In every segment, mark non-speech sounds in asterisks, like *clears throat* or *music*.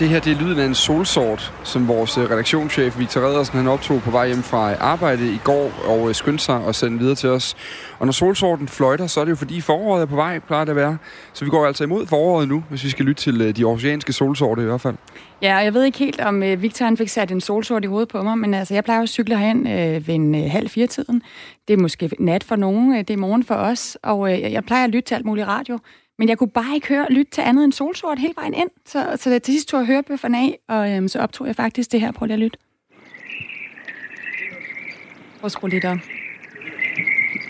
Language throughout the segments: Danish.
Det her det er lyden af en solsort, som vores øh, redaktionschef Victor Redersen han optog på vej hjem fra øh, arbejde i går og øh, skyndte sig og sendte videre til os. Og når solsorten fløjter, så er det jo fordi foråret er på vej, plejer det at være. Så vi går altså imod foråret nu, hvis vi skal lytte til de oceanske solsorte i hvert fald. Ja, jeg ved ikke helt, om Victor han fik sat en solsort i hovedet på mig, men altså, jeg plejer at cykle herhen øh, ved en øh, halv fire tiden. Det er måske nat for nogen, det er morgen for os, og øh, jeg plejer at lytte til alt muligt radio. Men jeg kunne bare ikke høre lytte til andet end solsort hele vejen ind. Så, så til sidst tog jeg hørebøfferne af, og øhm, så optog jeg faktisk det her. Prøv lige at lytte. Prøv at skrue lidt op.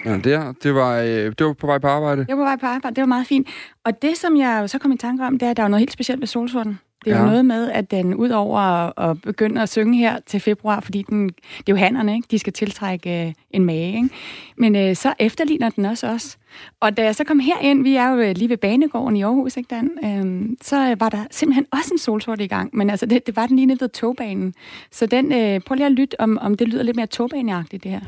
Ja, det, det, var, øh, det var på vej på arbejde. Det var på vej på arbejde. Det var meget fint. Og det, som jeg så kom i tanke om, det er, at der er noget helt specielt ved solsorten. Det er ja. jo noget med, at den ud over at begynde at synge her til februar, fordi den, det er jo hannerne, ikke? de skal tiltrække øh, en mage. Ikke? Men øh, så efterligner den også os. Og da jeg så kom herind, vi er jo øh, lige ved Banegården i Aarhus, ikke Dan? Øhm, så var der simpelthen også en solsort i gang. Men altså, det, det var den lige nede ved togbanen. Så den, øh, prøv lige at lytte, om, om det lyder lidt mere togbaneagtigt, det her.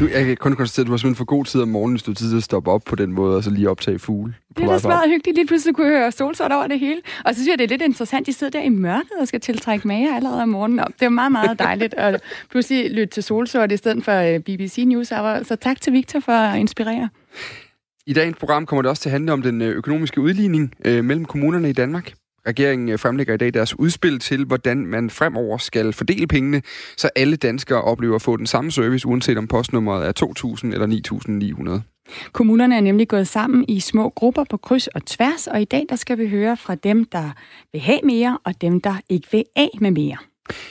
Du, jeg kan kun konstatere, at du var simpelthen for god tid om morgenen, hvis du tid til at stoppe op på den måde, og så lige optage fugle. Det er da meget hyggeligt. Lige pludselig kunne jeg høre solsort over det hele. Og så synes jeg, det er lidt interessant, de sidder der i mørket og skal tiltrække mager allerede om morgenen. Det er meget, meget dejligt at *laughs* pludselig lytte til solsort i stedet for øh, BBC News Hour. Så tak til Victor for at inspirere. I dagens program kommer det også til at handle om den øh, økonomiske udligning øh, mellem kommunerne i Danmark. Regeringen øh, fremlægger i dag deres udspil til, hvordan man fremover skal fordele pengene, så alle danskere oplever at få den samme service, uanset om postnummeret er 2.000 eller 9.900. Kommunerne er nemlig gået sammen i små grupper på kryds og tværs, og i dag der skal vi høre fra dem, der vil have mere, og dem, der ikke vil af med mere.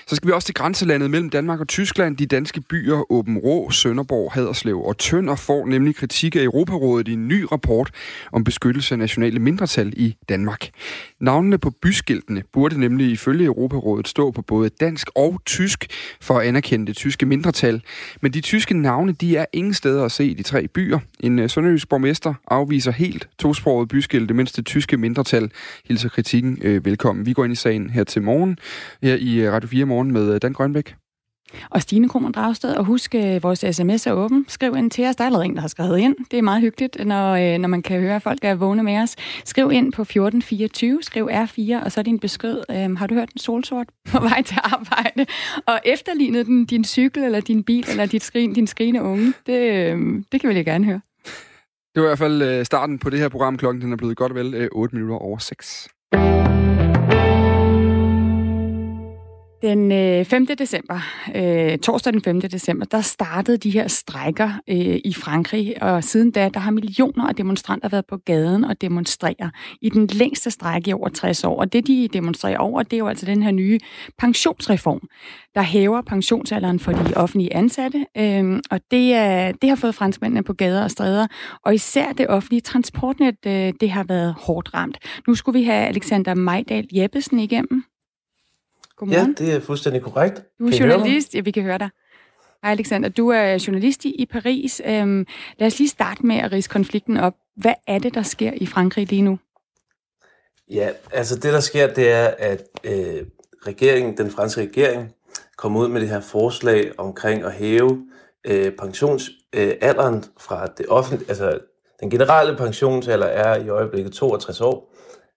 Så skal vi også til grænselandet mellem Danmark og Tyskland. De danske byer Åben Rå, Sønderborg, Haderslev og Tønder får nemlig kritik af Europarådet i en ny rapport om beskyttelse af nationale mindretal i Danmark. Navnene på byskiltene burde nemlig ifølge Europarådet stå på både dansk og tysk for at anerkende det tyske mindretal. Men de tyske navne de er ingen steder at se i de tre byer. En øh, sønderjysk borgmester afviser helt tosproget byskilte, mens det tyske mindretal hilser kritikken øh, velkommen. Vi går ind i sagen her til morgen her i øh, Radio Radio 4 morgen med øh, Dan Grønbæk. Og Stine Krummer Dragsted, og husk, øh, vores sms er åben. Skriv ind til os. Der er allerede en, der har skrevet ind. Det er meget hyggeligt, når, øh, når man kan høre, at folk er vågne med os. Skriv ind på 1424, skriv R4, og så din besked. Øhm, har du hørt en solsort *laughs* på vej til arbejde? Og efterlignet den din cykel, eller din bil, eller dit skrin, din skrigende unge. Det, øhm, det kan vi lige gerne høre. Det var i hvert fald starten på det her program. Klokken den er blevet godt vel 8 minutter over 6. Den øh, 5. december, øh, torsdag den 5. december, der startede de her strækker øh, i Frankrig, og siden da, der har millioner af demonstranter været på gaden og demonstrerer i den længste strække i over 60 år. Og det, de demonstrerer over, det er jo altså den her nye pensionsreform, der hæver pensionsalderen for de offentlige ansatte, øh, og det, er, det har fået franskmændene på gader og stræder, og især det offentlige transportnet, øh, det har været hårdt ramt. Nu skulle vi have Alexander Majdal Jeppesen igennem. Godmorgen. Ja, det er fuldstændig korrekt. Du er kan journalist. Ja, vi kan høre dig. Hej Alexander, du er journalist i Paris. Øhm, lad os lige starte med at rise konflikten op. Hvad er det, der sker i Frankrig lige nu? Ja, altså det, der sker, det er, at øh, regeringen, den franske regering kommer ud med det her forslag omkring at hæve øh, pensionsalderen øh, fra det offentlige, altså den generelle pensionsalder er i øjeblikket 62 år,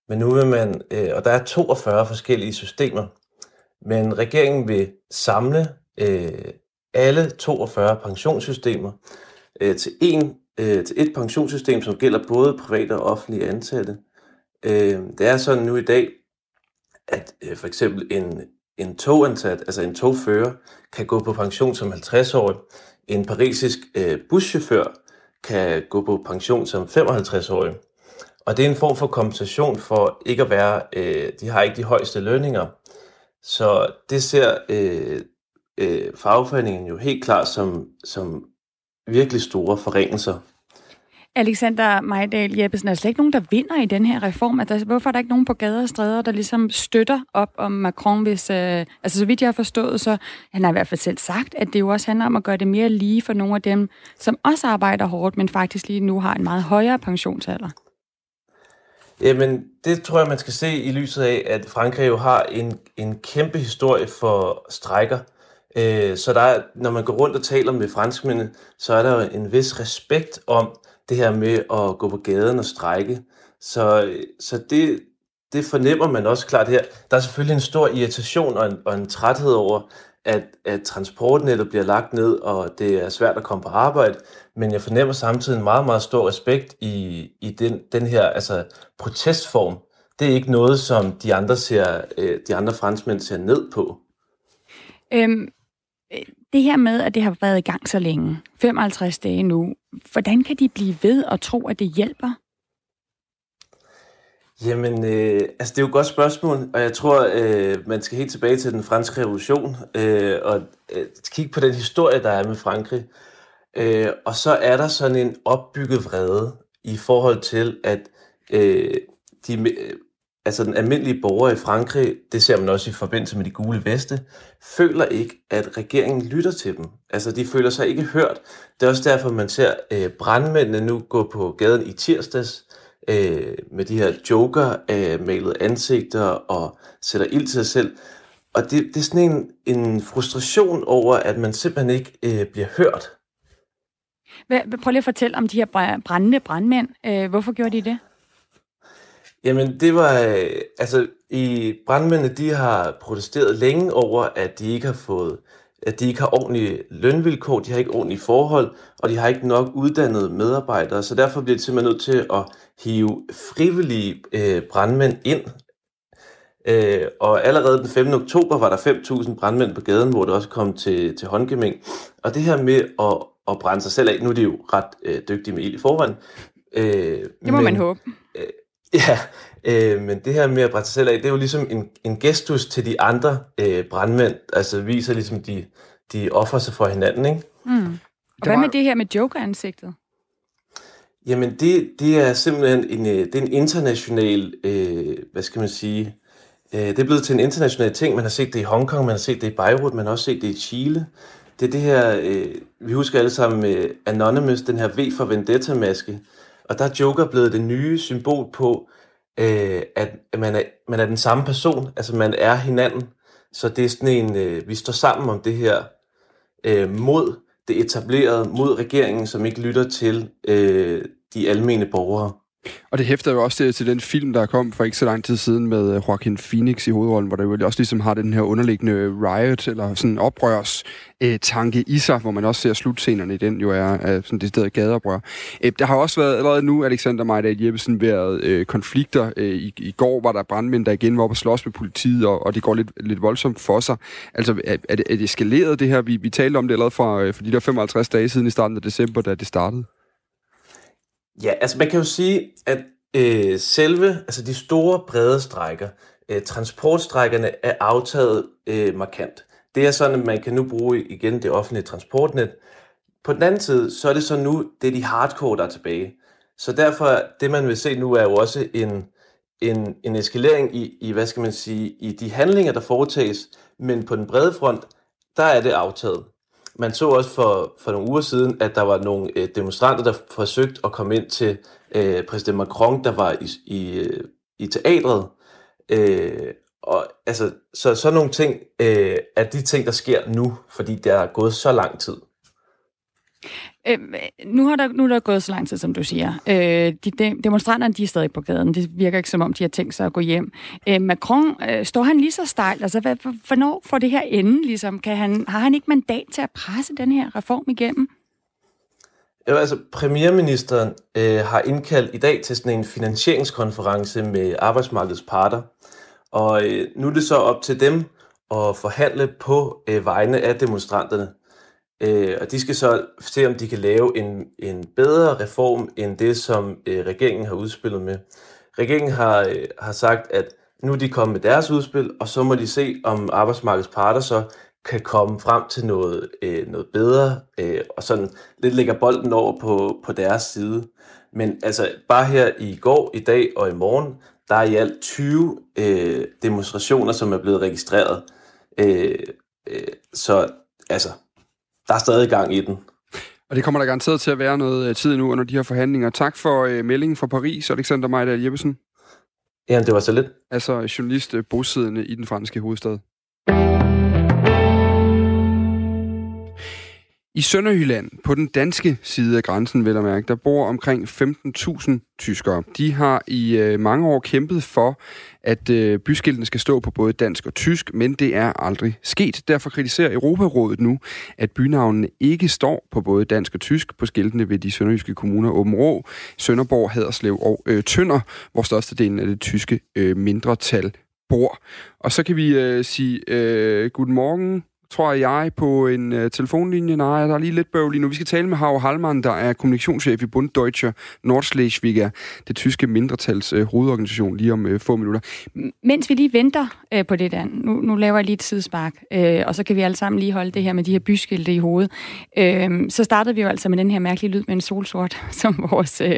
men nu vil man, øh, og der er 42 forskellige systemer, men regeringen vil samle øh, alle 42 pensionssystemer øh, til, en, øh, til et pensionssystem, som gælder både private og offentlige ansatte. Øh, det er sådan nu i dag, at øh, for eksempel en, en togansat, altså en togfører, kan gå på pension som 50-årig. En parisisk øh, buschauffør kan gå på pension som 55-årig. Og det er en form for kompensation for ikke at være, øh, de har ikke de højeste lønninger, så det ser øh, øh, fagforeningen jo helt klart som, som virkelig store forringelser. Alexander Majdal Jeppesen, er der slet ikke nogen, der vinder i den her reform? Altså, hvorfor er der ikke nogen på gader og stræder, der ligesom støtter op om Macron, hvis... Øh, altså, så vidt jeg har forstået, så han har i hvert fald selv sagt, at det jo også handler om at gøre det mere lige for nogle af dem, som også arbejder hårdt, men faktisk lige nu har en meget højere pensionsalder. Jamen, det tror jeg, man skal se i lyset af, at Frankrig jo har en, en kæmpe historie for strækker. Øh, så der er, når man går rundt og taler med franskmændene, så er der jo en vis respekt om det her med at gå på gaden og strække. Så, så det, det fornemmer man også klart her. Der er selvfølgelig en stor irritation og en, og en træthed over, at, at transportnettet bliver lagt ned, og det er svært at komme på arbejde, men jeg fornemmer samtidig en meget, meget stor respekt i, i den, den her altså, protestform. Det er ikke noget, som de andre, ser, øh, de andre franskmænd ser ned på. Øhm, det her med, at det har været i gang så længe, 55 dage nu, hvordan kan de blive ved at tro, at det hjælper? Jamen, øh, altså det er jo et godt spørgsmål, og jeg tror, øh, man skal helt tilbage til den franske revolution øh, og øh, kigge på den historie, der er med Frankrig. Øh, og så er der sådan en opbygget vrede i forhold til, at øh, de, øh, altså den almindelige borger i Frankrig, det ser man også i forbindelse med de gule veste, føler ikke, at regeringen lytter til dem. Altså de føler sig ikke hørt. Det er også derfor, man ser øh, brandmændene nu gå på gaden i tirsdags, øh, med de her joker af malede ansigter og sætter ild til sig selv. Og det, det er sådan en, en frustration over, at man simpelthen ikke øh, bliver hørt. Prøv lige at fortælle om de her brændende brandmænd. Øh, hvorfor gjorde de det? Jamen, det var... Øh, altså, i brandmændene, de har protesteret længe over, at de ikke har fået at de ikke har ordentlige lønvilkår, de har ikke ordentlige forhold, og de har ikke nok uddannede medarbejdere, så derfor bliver de simpelthen nødt til at hive frivillige øh, brandmænd ind. Øh, og allerede den 5. oktober var der 5.000 brandmænd på gaden, hvor det også kom til, til håndgemæng. Og det her med at, at brænde sig selv af, nu er de jo ret øh, dygtige med ild i forvejen. Øh, det må men, man håbe. Øh, ja, øh, men det her med at brænde sig selv af, det er jo ligesom en, en gestus til de andre øh, brandmænd. Altså viser ligesom, de, de offrer sig for hinanden, ikke? Mm. Og hvad med det her med joker-ansigtet? Jamen, det, det er simpelthen en, øh, det er en international, øh, hvad skal man sige, øh, det er blevet til en international ting. Man har set det i Hongkong, man har set det i Beirut, man har også set det i Chile. Det er det her, øh, vi husker alle sammen med Anonymous, den her V for Vendetta-maske. Og der er Joker blevet det nye symbol på, øh, at man er, man er den samme person, altså man er hinanden. Så det er sådan en, øh, vi står sammen om det her øh, mod det etablerede, mod regeringen, som ikke lytter til øh, de almene borgere. Og det hæfter jo også til, til den film, der kom for ikke så lang tid siden med øh, Joaquin Phoenix i hovedrollen, hvor der jo også ligesom har den her underliggende riot, eller sådan oprørs øh, tanke i sig, hvor man også ser slutscenerne i den jo er øh, sådan det sted gadeoprør. Øh, der har også været allerede nu, Alexander Majdal Jeppesen, været øh, konflikter. Øh, i, I går var der brandmænd, der igen var oppe og slås med politiet, og, og det går lidt, lidt voldsomt for sig. Altså, er, er, det, er det eskaleret det her? Vi, vi talte om det allerede for, øh, for de der 55 dage siden i starten af december, da det startede. Ja, altså man kan jo sige, at øh, selve, altså de store brede strækker, øh, transportstrækkerne er aftaget øh, markant. Det er sådan, at man kan nu bruge igen det offentlige transportnet. På den anden side, så er det så nu, det er de hardcore, der er tilbage. Så derfor, det man vil se nu, er jo også en, en, en eskalering i, i, hvad skal man sige, i de handlinger, der foretages, men på den brede front, der er det aftaget. Man så også for, for nogle uger siden, at der var nogle øh, demonstranter, der forsøgte at komme ind til øh, præsident Macron, der var i, i, øh, i teatret. Øh, og altså, så sådan nogle ting øh, er de ting, der sker nu, fordi der er gået så lang tid. Øh, nu, har der, nu er der gået så lang tid, som du siger. Øh, de, de, demonstranterne de er stadig på gaden. Det virker ikke, som om de har tænkt sig at gå hjem. Øh, Macron, øh, står han lige så stejlt? Altså, hvad, hvornår får det her ende? Ligesom? Kan han, har han ikke mandat til at presse den her reform igennem? Jo, altså, premierministeren øh, har indkaldt i dag til sådan en finansieringskonference med arbejdsmarkedets parter. Og øh, nu er det så op til dem at forhandle på øh, vegne af demonstranterne. Øh, og de skal så se, om de kan lave en, en bedre reform end det, som øh, regeringen har udspillet med. Regeringen har, øh, har sagt, at nu er de kommet med deres udspil, og så må de se, om arbejdsmarkedets parter så kan komme frem til noget, øh, noget bedre, øh, og sådan lidt lægger bolden over på, på deres side. Men altså, bare her i går, i dag og i morgen, der er i alt 20 øh, demonstrationer, som er blevet registreret. Øh, øh, så altså, der er stadig gang i den. Og det kommer der garanteret til at være noget øh, tid nu under de her forhandlinger. Tak for øh, meldingen fra Paris, Alexander Majdal Jeppesen. Ja, det var så lidt. Altså journalist øh, bosiddende i den franske hovedstad. I Sønderjylland, på den danske side af grænsen, vil jeg mærke, der bor omkring 15.000 tyskere. De har i øh, mange år kæmpet for, at øh, byskiltene skal stå på både dansk og tysk, men det er aldrig sket. Derfor kritiserer Europarådet nu, at bynavnene ikke står på både dansk og tysk på skiltene ved de sønderjyske kommuner Åben Rå, Sønderborg, Haderslev og øh, Tønder, hvor størstedelen af det tyske øh, mindretal bor. Og så kan vi øh, sige øh, godmorgen tror jeg, på en øh, telefonlinje. Nej, der er lige lidt bøvl lige nu. Vi skal tale med Hau Halmann, der er kommunikationschef i Bund Deutscher Nordschleswiger, det tyske mindretals øh, hovedorganisation, lige om øh, få minutter. Mens vi lige venter øh, på det der, nu, nu laver jeg lige et sidespark, øh, og så kan vi alle sammen lige holde det her med de her byskilte i hovedet. Øh, så startede vi jo altså med den her mærkelige lyd med en solsort, *laughs* som vores uh,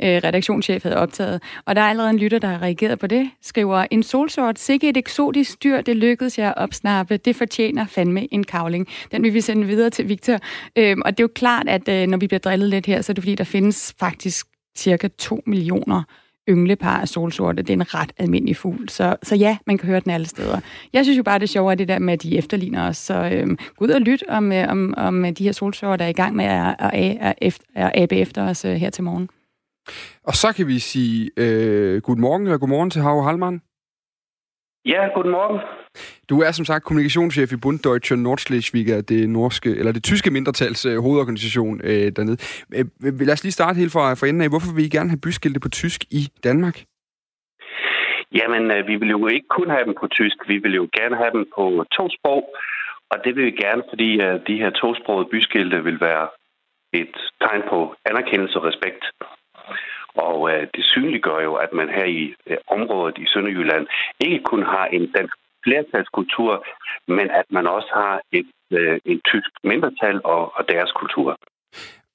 redaktionschef havde optaget. Og der er allerede en lytter, der har reageret på det, skriver, en solsort, sikke et eksotisk dyr, det lykkedes jeg at opsnappe, det fortjener fandme med en kavling. Den vil vi sende videre til Victor. Øhm, og det er jo klart, at øh, når vi bliver drillet lidt her, så er det fordi, der findes faktisk cirka 2 millioner ynglepar af solsorte. Det er en ret almindelig fugl. Så, så ja, man kan høre den alle steder. Jeg synes jo bare, det er sjovere, det der med, at de efterligner os. Så øhm, gå ud og lyt om, øh, om, om de her solsorte, der er i gang med at, at, at, at, at abe efter os øh, her til morgen. Og så kan vi sige øh, god morgen eller god morgen til Hau Halman. Ja, guten morgen. Du er som sagt kommunikationschef i Bund Deutsche Nordschleswiger, det norske, eller det tyske mindretals øh, hovedorganisation øh, dernede. Øh, øh, lad os lige starte helt fra, fra enden af. Hvorfor vil I gerne have byskilte på tysk i Danmark? Jamen, øh, vi vil jo ikke kun have dem på tysk. Vi vil jo gerne have dem på to sprog. Og det vil vi gerne, fordi øh, de her tosprogede byskilte vil være et tegn på anerkendelse og respekt. Og øh, det synliggør jo, at man her i øh, området i Sønderjylland ikke kun har en dansk flertalskultur, men at man også har et, øh, en tysk mindretal og, og deres kultur.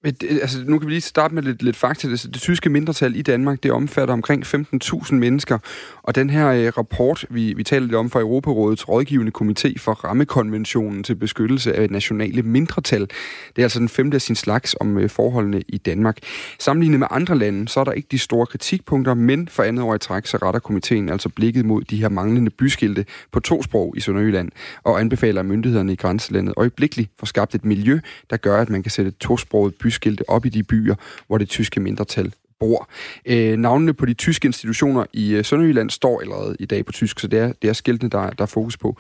Men, altså, nu kan vi lige starte med lidt, lidt fakta. Det, det tyske mindretal i Danmark, det omfatter omkring 15.000 mennesker. Og den her øh, rapport, vi, vi taler lidt om fra Europarådets rådgivende komité for rammekonventionen til beskyttelse af nationale mindretal, det er altså den femte af sin slags om øh, forholdene i Danmark. Sammenlignet med andre lande, så er der ikke de store kritikpunkter, men for andet år i træk, så retter komiteen altså blikket mod de her manglende byskilte på to sprog i Sønderjylland, og anbefaler myndighederne i grænselandet øjeblikkeligt for skabt et miljø, der gør, at man kan sætte tosproget by byskilte op i de byer, hvor det tyske mindretal bor. Øh, navnene på de tyske institutioner i øh, Sønderjylland står allerede i dag på tysk, så det er, det er skiltene, der, der er fokus på.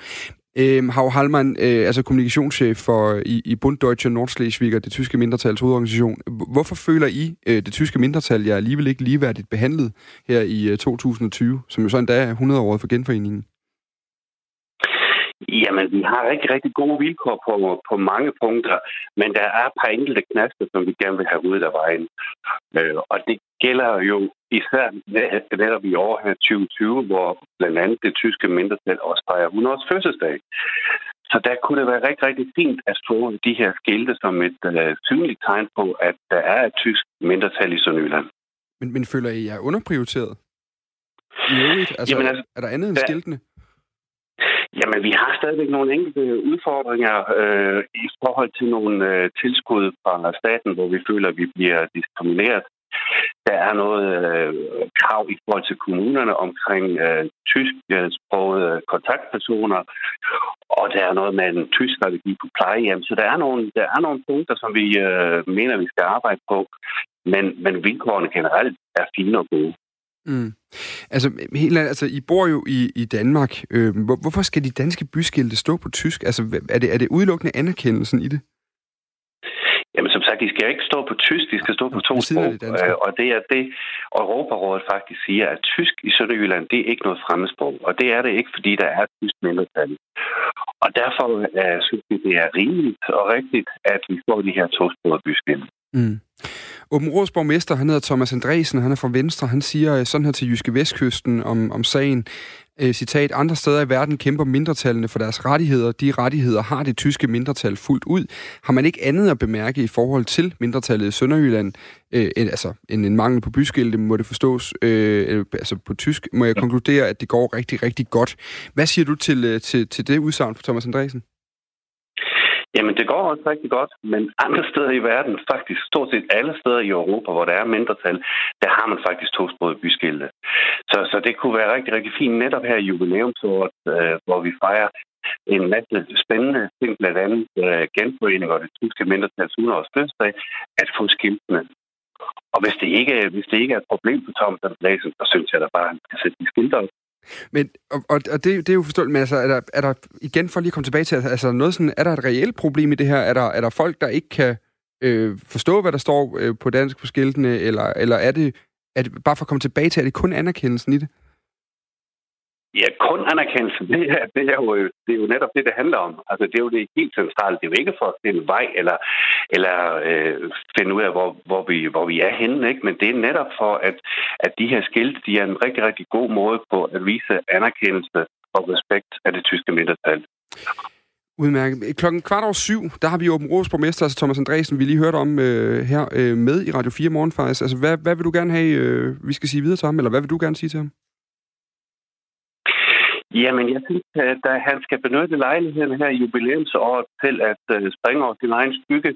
Øh, Hau Hallmann, øh, altså kommunikationschef for, i, i Bund Deutsche Nordschleswiger, det tyske mindretals hovedorganisation. Hvorfor føler I, øh, det tyske mindretal, jer alligevel ikke ligeværdigt behandlet her i øh, 2020, som jo så endda er 100 år for genforeningen? Jamen, vi har rigtig, rigtig gode vilkår på, på mange punkter, men der er et par enkelte knaster, som vi gerne vil have ud af vejen. Øh, og det gælder jo især netop i år her 2020, hvor blandt andet det tyske mindretal også fejrer 100 års fødselsdag. Så der kunne det være rigtig, rigtig fint at få de her skilte som et uh, synligt tegn på, at der er et tysk mindretal i Sønderjylland. Men, men føler I jer underprioriteret? I øvrigt? Altså, Jamen, altså, er der andet end der, skiltene? Jamen, vi har stadigvæk nogle enkelte udfordringer øh, i forhold til nogle øh, tilskud fra staten, hvor vi føler, at vi bliver diskrimineret. Der er noget øh, krav i forhold til kommunerne omkring øh, tysksprogede øh, kontaktpersoner, og der er noget med en tysk strategi på plejehjem. Så der er nogle, der er nogle punkter, som vi øh, mener, vi skal arbejde på, men, men vilkårene generelt er fine og gode. Mm. Altså, helt, altså, I bor jo i, i Danmark. Øh, hvor, hvorfor skal de danske byskilte stå på tysk? Altså, er det, er det udelukkende anerkendelsen i det? Jamen, som sagt, de skal ikke stå på tysk, de skal stå på to sprog. Det øh, og det er det, Europarådet faktisk siger, at tysk i Sønderjylland, det er ikke noget fremmedsprog. Og det er det ikke, fordi der er tysk mindretal. Og derfor uh, synes vi, det er rimeligt og rigtigt, at vi får de her tosprogede byskilte. Mm. Åben borgmester, han hedder Thomas Andresen, han er fra Venstre, han siger øh, sådan her til Jyske Vestkysten om, om sagen, øh, citat, andre steder i verden kæmper mindretallene for deres rettigheder. De rettigheder har det tyske mindretal fuldt ud. Har man ikke andet at bemærke i forhold til mindretallet i Sønderjylland, øh, end, altså end en mangel på byskilte, må det forstås, øh, altså på tysk, må jeg konkludere, at det går rigtig, rigtig godt. Hvad siger du til, øh, til, til det udsagn fra Thomas Andresen? Jamen, det går også rigtig godt, men andre steder i verden, faktisk stort set alle steder i Europa, hvor der er mindretal, der har man faktisk tosproget byskilte. Så, så det kunne være rigtig, rigtig fint netop her i jubilæumsåret, øh, hvor vi fejrer en masse spændende ting, blandt andet øh, genforening og det tyske mindretals 100 års fødselsdag, at få skiltene. Og hvis det ikke, hvis det ikke er et problem for Thomas Andresen, så synes jeg da bare, at han skal sætte de skilte op. Men, og, og, og det, det er jo forståeligt, men altså, er der, er der, igen for lige at komme tilbage til, altså noget sådan, er der et reelt problem i det her? Er der, er der folk, der ikke kan øh, forstå, hvad der står øh, på dansk på skiltene, eller, eller er det, er det, bare for at komme tilbage til, er det kun anerkendelsen i det? Ja, kun anerkendelsen, det er, det, er jo, det er jo netop det, det handler om. Altså, det er jo det helt centrale. Det er jo ikke for at finde vej eller, eller øh, finde ud af, hvor, hvor, vi, hvor vi er henne, ikke? men det er netop for, at, at de her skilte, de er en rigtig, rigtig god måde på at vise anerkendelse og respekt af det tyske mindretal. Udmærket. Klokken kvart over syv, der har vi Åben Rås borgmester, altså Thomas Andresen, vi lige hørte om øh, her øh, med i Radio 4 morgen faktisk. Altså, hvad, hvad vil du gerne have, øh, vi skal sige videre til ham, eller hvad vil du gerne sige til ham? Jamen, jeg synes, at han skal benytte lejligheden her i jubilæumsåret til at uh, springe over sin egen skygge.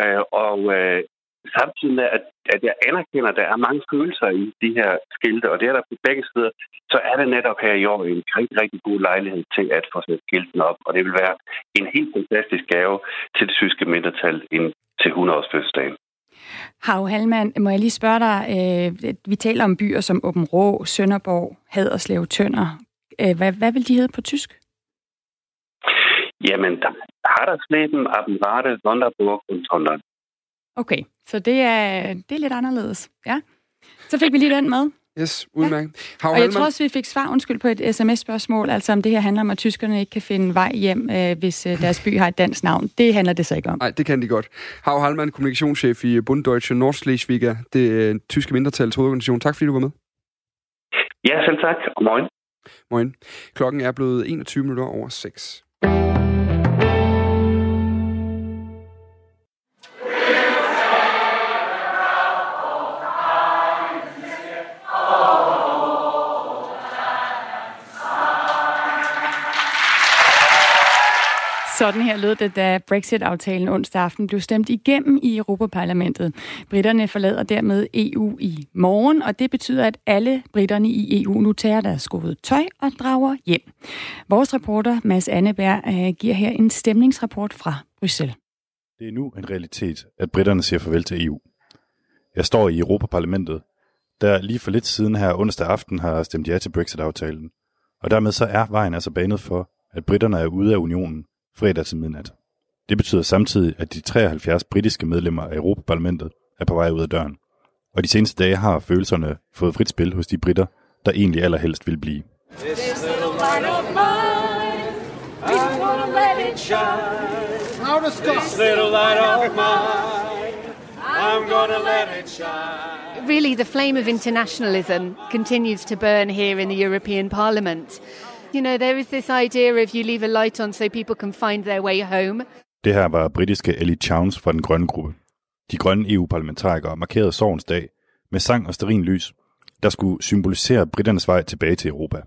Uh, og uh, samtidig med, at, at jeg anerkender, at der er mange følelser i de her skilte, og det er der på begge sider, så er det netop her i år en rigtig, rigtig god lejlighed til at få sat skilten op. Og det vil være en helt fantastisk gave til det tyske mindretal ind til 100-års fødselsdagen. Hav Halman, må jeg lige spørge dig, øh, vi taler om byer som Åben Rå, Sønderborg, Haderslev, Tønder, Øh, hvad, hvad vil de hedde på tysk? Jamen, Hadersleben, Abenrade, Sonderburg og Sondern. Okay, så det er, det er lidt anderledes. Ja. Så fik vi lige den med. Yes, udmærket. Ja. Og jeg tror også, vi fik svar, undskyld, på et sms-spørgsmål, altså om det her handler om, at tyskerne ikke kan finde vej hjem, øh, hvis øh, deres by har et dansk navn. Det handler det så ikke om. Nej, det kan de godt. Hav Halman, kommunikationschef i Bund Deutsche Nordschleswiger, det øh, tyske mindretals hovedorganisation. Tak fordi du var med. Ja, selv tak. Godmorgen. Morgen. Klokken er blevet 21 minutter over 6. Sådan her lød det, da Brexit-aftalen onsdag aften blev stemt igennem i Europaparlamentet. Britterne forlader dermed EU i morgen, og det betyder, at alle britterne i EU nu tager deres skoede tøj og drager hjem. Vores reporter Mads Anneberg øh, giver her en stemningsrapport fra Bruxelles. Det er nu en realitet, at britterne siger farvel til EU. Jeg står i Europaparlamentet, der lige for lidt siden her onsdag aften har stemt ja til Brexit-aftalen. Og dermed så er vejen altså banet for, at britterne er ude af unionen fredag til midnat. Det betyder samtidig, at de 73 britiske medlemmer af Europaparlamentet er på vej ud af døren. Og de seneste dage har følelserne fået frit spil hos de britter, der egentlig allerhelst vil blive. Really, the flame of internationalism continues to burn here in the European Parliament. You know, there is this idea of you leave a light on so people can find their way home. Det her var britiske Ellie Chowns fra den grønne gruppe. De grønne EU-parlamentarikere markerede sorgens dag med sang og sterin lys, der skulle symbolisere britternes vej tilbage til Europa.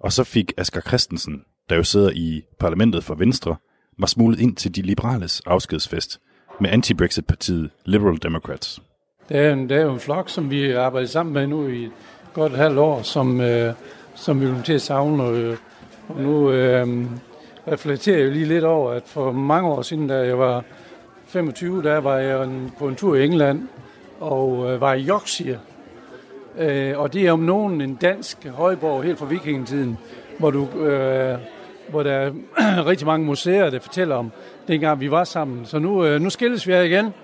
Og så fik Asger Christensen, der jo sidder i parlamentet for Venstre, var smuglet ind til de liberales afskedsfest med anti-Brexit-partiet Liberal Democrats. Det er, en, det er jo en flok, som vi arbejder sammen med nu i godt et halvt år, som, øh, som vi kom til at savne. Og, og nu øh, reflekterer jeg lige lidt over, at for mange år siden, da jeg var 25, der var jeg på en tur i England og øh, var i Yorkshire. Øh, og det er om nogen en dansk højborg helt fra vikingetiden, hvor, du, øh, hvor der er *clears throat* rigtig mange museer, der fortæller om dengang vi var sammen. Så nu, øh, nu skilles vi her igen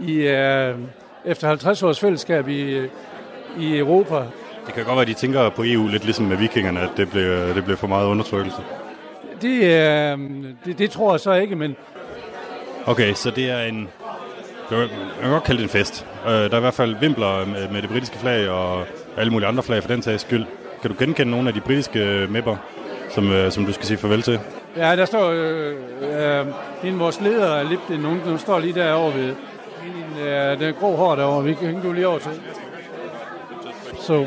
i, øh, efter 50 års fællesskab i, øh, i Europa. Det kan godt være, at de tænker på EU lidt ligesom med vikingerne, at det bliver, det bliver for meget undertrykkelse. Det, øh, det, det tror jeg så ikke, men... Okay, så det er en... Jeg kan godt kalde det en fest. Øh, der er i hvert fald vimpler med, med det britiske flag og alle mulige andre flag for den sags skyld. Kan du genkende nogle af de britiske mapper, som, øh, som du skal sige farvel til? Ja, der står øh, øh, en vores leder, Lipton, nogen, hun står lige derovre ved hende, øh, den grå hår derovre. Vi kan gå lige over til. So,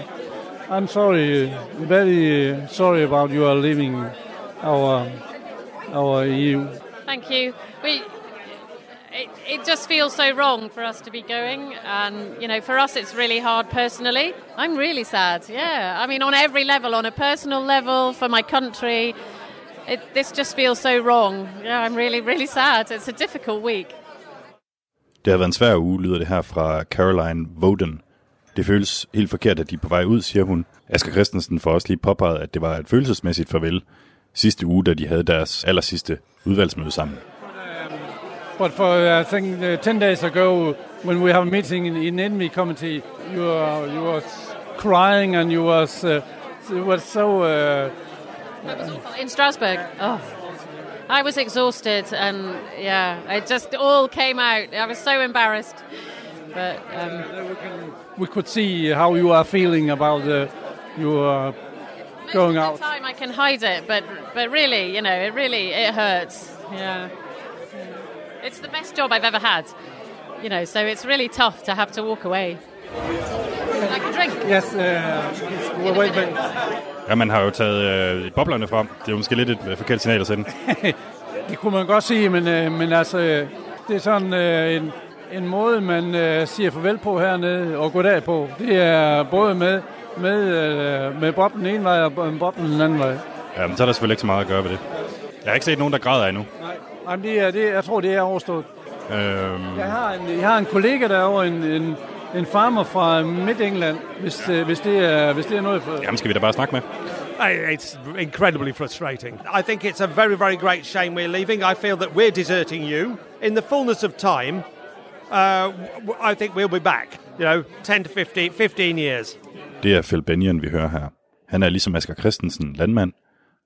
I'm sorry, very sorry about you are leaving our our EU. Thank you. We it, it just feels so wrong for us to be going and you know for us it's really hard personally i'm really sad yeah i mean on every level on a personal level for my country it, this just feels so wrong. Yeah, I'm really, really sad. It's a difficult week. Det har været en svær uge, lyder det her fra Caroline Voden. Det føles helt forkert, at de er på vej ud, siger hun. Asger Christensen får også lige påpeget, at det var et følelsesmæssigt farvel sidste uge, da de havde deres aller sidste udvalgsmøde sammen. But for I think uh, ten days ago, when we have a meeting in, in enemy committee, you were you was crying and you was uh, it was so. Uh, In Strasbourg. Oh. I was exhausted and yeah, it just all came out. I was so embarrassed. But um, we could see how you are feeling about uh, your going most out. of the time I can hide it, but but really, you know, it really it hurts. Yeah. It's the best job I've ever had. You know, so it's really tough to have to walk away. Like a drink. Yes, uh, wait, wait, wait. Ja, man har jo taget øh, boblerne frem. Det er jo måske lidt et øh, forkert signal at sende. *laughs* Det kunne man godt sige, men, øh, men altså, øh, det er sådan øh, en, en måde, man øh, siger farvel på hernede og goddag på. Det er både med, med, øh, med boblen den ene vej og boblen den anden vej. Ja, men så er der selvfølgelig ikke så meget at gøre ved det. Jeg har ikke set nogen, der græder endnu. Jamen, det er, det, jeg tror, det er overstået. Øhm, Jeg har en, jeg har en kollega derovre, en, en, en farmer fra Midt-England, hvis, øh, hvis, det er, hvis det er noget for... jamen, skal vi da bare snakke med? It's incredibly frustrating. I think it's a very, very great shame we're leaving. I feel that we're deserting you. In the fullness of time, uh, I think we'll be back. You know, 10 to 15, 15 years. Det er Phil Benyon, vi hører her. Han er ligesom Asger Christensen, landmand,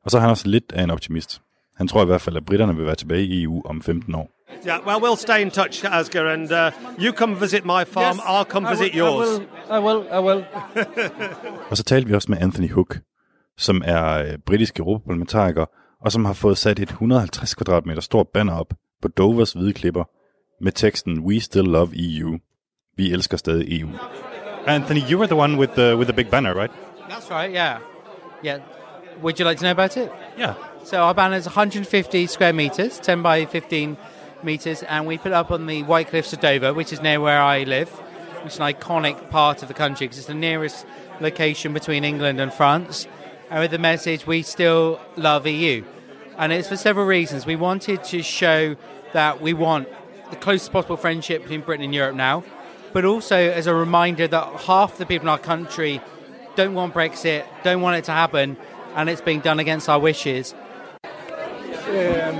og så er han også lidt af en optimist. Han tror i hvert fald, at britterne vil være tilbage i EU om 15 år. Yeah, well, we'll stay in touch, Asger, and uh, you come visit my farm, I'll come I visit will, yours. I will, I will, I will. *laughs* Og så talte vi også med Anthony Hook, som er øh, britisk europaparlamentariker, og som har fået sat et 150 kvadratmeter stort banner op på Dovers hvide klipper med teksten We still love EU. Vi elsker stadig EU. Anthony, you were the one with the, with the big banner, right? That's right, yeah. Yeah. Would you like to know about it? Yeah. So our banner is 150 square meters, 10 by 15 meters, and we put it up on the White Cliffs of Dover, which is near where I live, which is an iconic part of the country because it's the nearest location between England and France. And with the message, we still love EU. And it's for several reasons. We wanted to show that we want the closest possible friendship between Britain and Europe now, but also as a reminder that half the people in our country don't want Brexit, don't want it to happen, and it's being done against our wishes. Øhm,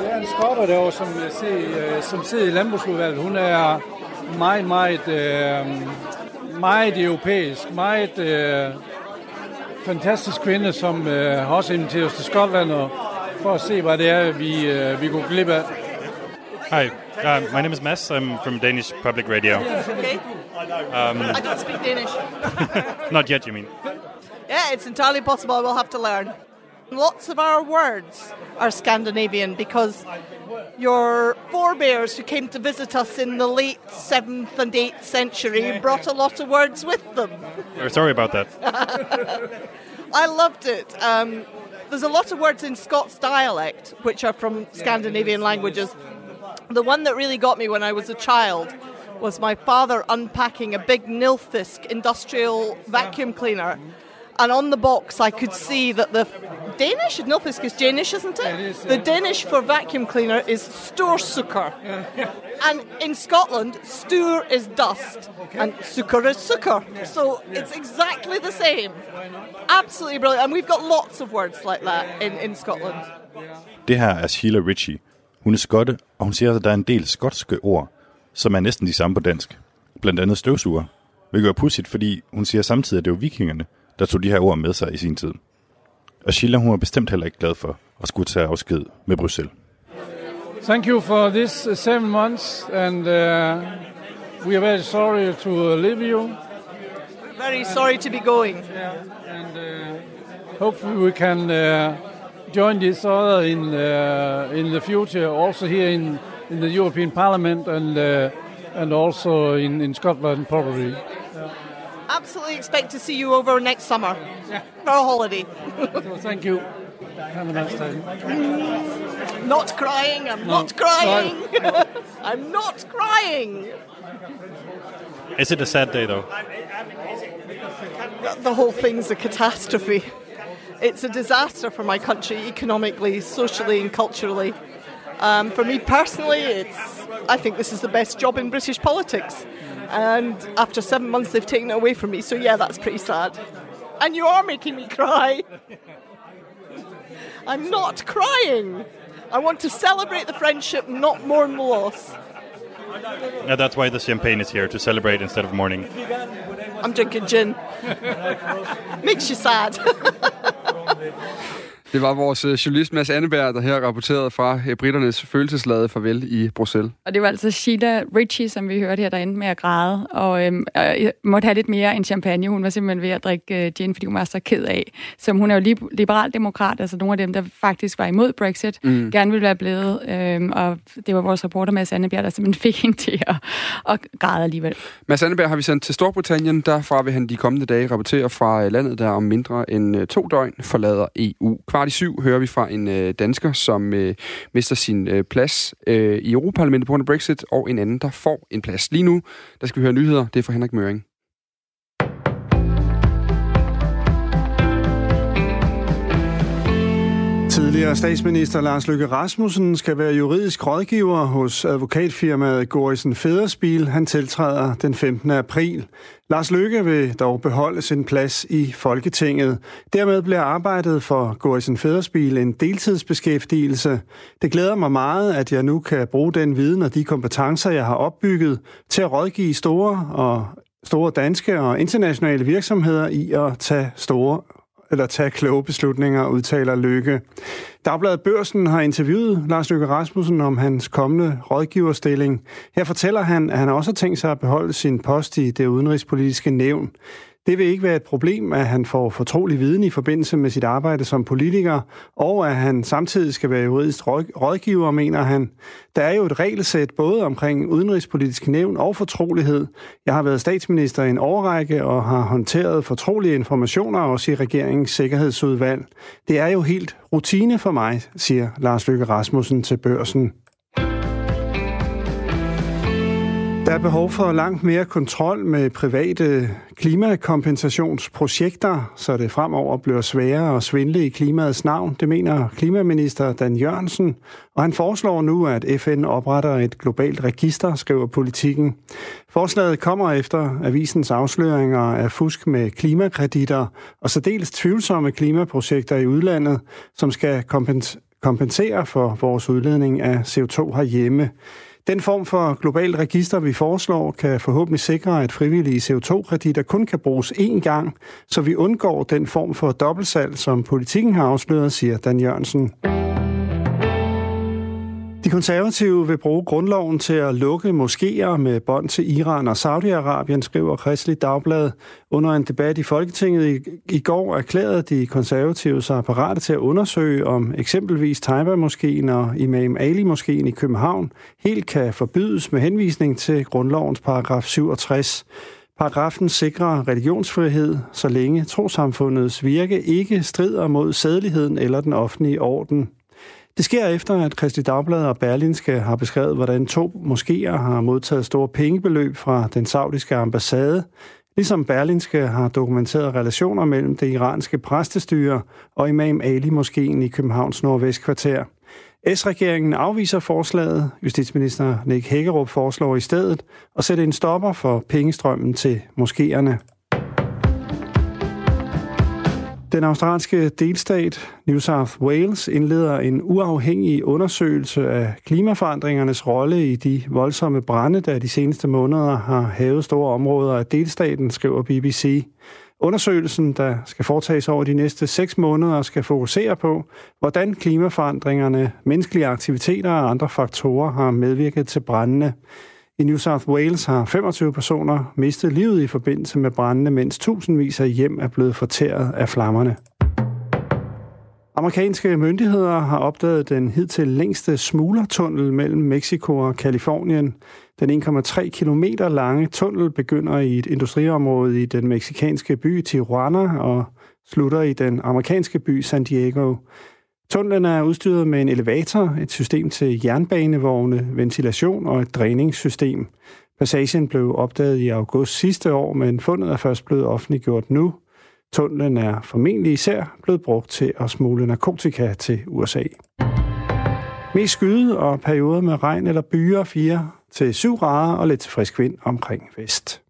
det er en skotter derovre, som, jeg ser, øh, som sidder i landbrugsudvalget. Hun er meget, meget, øh, meget europæisk, meget øh, fantastisk kvinde, som øh, har også inviteret os til Skotland og, for at se, hvad det er, vi, øh, vi går glip af. Hi, uh, my name is Mads. I'm from Danish Public Radio. Okay. Um, I don't speak Danish. *laughs* not yet, you mean? Yeah, it's entirely possible I will have to learn. Lots of our words are Scandinavian because your forebears who came to visit us in the late 7th and 8th century brought a lot of words with them. We're sorry about that. *laughs* I loved it. Um, there's a lot of words in Scots dialect which are from Scandinavian languages. The one that really got me when I was a child was my father unpacking a big Nilfisk industrial vacuum cleaner. And on the box, I could see that the Danish, Nilfisk is Danish, isn't it? The Danish for vacuum cleaner is storsukker. *laughs* and in Scotland, stour is dust, and sukker is sukker. So it's exactly the same. Absolutely brilliant. And we've got lots of words like that in, in Scotland. Det her er Sheila Ritchie. Hun er skotte, og hun siger, at der er en del skotske ord, som er næsten de samme på dansk. Blandt andet støvsuger. Hvilket er pudsigt, fordi hun siger samtidig, at det var vikingerne, der tog de her ord med sig i sin tid. Og Sheila, hun var bestemt heller ikke glad for at skulle tage afsked med Bruxelles. Thank you for this seven months, and uh, we are very sorry to leave you. Very sorry to be going. And uh, hopefully we can uh, join this other in uh, in the future, also here in, in the European Parliament and uh, and also in, in Scotland probably. Absolutely expect to see you over next summer for a holiday. *laughs* So thank you. Have a nice time. not crying, I'm not crying. *laughs* I'm not crying. Is it a sad day, though? The whole thing's a catastrophe. It's a disaster for my country economically, socially, and culturally. Um, for me personally, it's I think this is the best job in British politics. And after seven months, they've taken it away from me. So, yeah, that's pretty sad. And you are making me cry. *laughs* I'm not crying. I want to celebrate the friendship, not mourn the loss. Yeah, that's why the champagne is here, to celebrate instead of mourning. I'm drinking gin. *laughs* Makes you sad. *laughs* mesmo. Det var vores øh, journalist Mads Anneberg, der her rapporterede fra øh, britternes følelsesladede farvel i Bruxelles. Og det var altså Sheila Ritchie, som vi hørte her, der endte med at græde, og øhm, jeg måtte have lidt mere end champagne. Hun var simpelthen ved at drikke øh, gin, fordi hun var så ked af. Som hun er jo liberal demokrat, altså nogle af dem, der faktisk var imod Brexit, mm. gerne ville være blevet. Øhm, og det var vores reporter Mads Anneberg, der simpelthen *laughs* fik hende til at, at græde alligevel. Mads Anneberg har vi sendt til Storbritannien. Derfra vil han de kommende dage rapportere fra landet, der om mindre end to døgn forlader EU. Kvart i syv hører vi fra en øh, dansker, som øh, mister sin øh, plads øh, i Europaparlamentet på grund af Brexit, og en anden, der får en plads. Lige nu, der skal vi høre nyheder. Det er fra Henrik Møring. Tidligere statsminister Lars Løkke Rasmussen skal være juridisk rådgiver hos advokatfirmaet Gorisen Federspil. Han tiltræder den 15. april. Lars Løkke vil dog beholde sin plads i Folketinget. Dermed bliver arbejdet for Gorisen Federspil en deltidsbeskæftigelse. Det glæder mig meget, at jeg nu kan bruge den viden og de kompetencer, jeg har opbygget, til at rådgive store og store danske og internationale virksomheder i at tage store eller tage kloge beslutninger, udtaler Lykke. Dagbladet Børsen har interviewet Lars Løkke Rasmussen om hans kommende rådgiverstilling. Her fortæller han, at han også har tænkt sig at beholde sin post i det udenrigspolitiske nævn. Det vil ikke være et problem, at han får fortrolig viden i forbindelse med sit arbejde som politiker, og at han samtidig skal være juridisk rådgiver, mener han. Der er jo et regelsæt både omkring udenrigspolitisk nævn og fortrolighed. Jeg har været statsminister i en årrække og har håndteret fortrolige informationer også i regeringens sikkerhedsudvalg. Det er jo helt rutine for mig, siger Lars Løkke Rasmussen til børsen. Der er behov for langt mere kontrol med private klimakompensationsprojekter, så det fremover bliver sværere at svindle i klimaets navn. Det mener klimaminister Dan Jørgensen, og han foreslår nu, at FN opretter et globalt register, skriver politikken. Forslaget kommer efter avisens afsløringer af fusk med klimakreditter og så dels tvivlsomme klimaprojekter i udlandet, som skal kompensere for vores udledning af CO2 herhjemme. Den form for globalt register, vi foreslår, kan forhåbentlig sikre, at frivillige CO2-kreditter kun kan bruges én gang, så vi undgår den form for dobbeltsalg, som politikken har afsløret, siger Dan Jørgensen. Konservative vil bruge grundloven til at lukke moskéer med bånd til Iran og Saudi-Arabien, skriver Kristelig Dagblad. Under en debat i Folketinget i, i går erklærede de konservative sig parate til at undersøge, om eksempelvis Taiba-moskeen og Imam Ali-moskeen i København helt kan forbydes med henvisning til grundlovens paragraf 67. Paragrafen sikrer religionsfrihed, så længe trosamfundets virke ikke strider mod sædeligheden eller den offentlige orden. Det sker efter, at Christi Dagblad og Berlinske har beskrevet, hvordan to moskéer har modtaget store pengebeløb fra den saudiske ambassade, ligesom Berlinske har dokumenteret relationer mellem det iranske præstestyre og Imam Ali-moskeen i Københavns Nordvestkvarter. S-regeringen afviser forslaget. Justitsminister Nick Hækkerup foreslår i stedet at sætte en stopper for pengestrømmen til moskéerne. Den australske delstat New South Wales indleder en uafhængig undersøgelse af klimaforandringernes rolle i de voldsomme brænde, der de seneste måneder har havet store områder af delstaten, skriver BBC. Undersøgelsen, der skal foretages over de næste seks måneder, skal fokusere på, hvordan klimaforandringerne, menneskelige aktiviteter og andre faktorer har medvirket til brændene. I New South Wales har 25 personer mistet livet i forbindelse med brændende, mens tusindvis af hjem er blevet fortæret af flammerne. Amerikanske myndigheder har opdaget den hidtil længste smuglertunnel mellem Mexico og Kalifornien. Den 1,3 km lange tunnel begynder i et industriområde i den meksikanske by Tijuana og slutter i den amerikanske by San Diego. Tunnelen er udstyret med en elevator, et system til jernbanevogne, ventilation og et dræningssystem. Passagen blev opdaget i august sidste år, men fundet er først blevet offentliggjort nu. Tunnelen er formentlig især blevet brugt til at smule narkotika til USA. Mest skyde og perioder med regn eller byer 4 til 7 grader og lidt frisk vind omkring vest.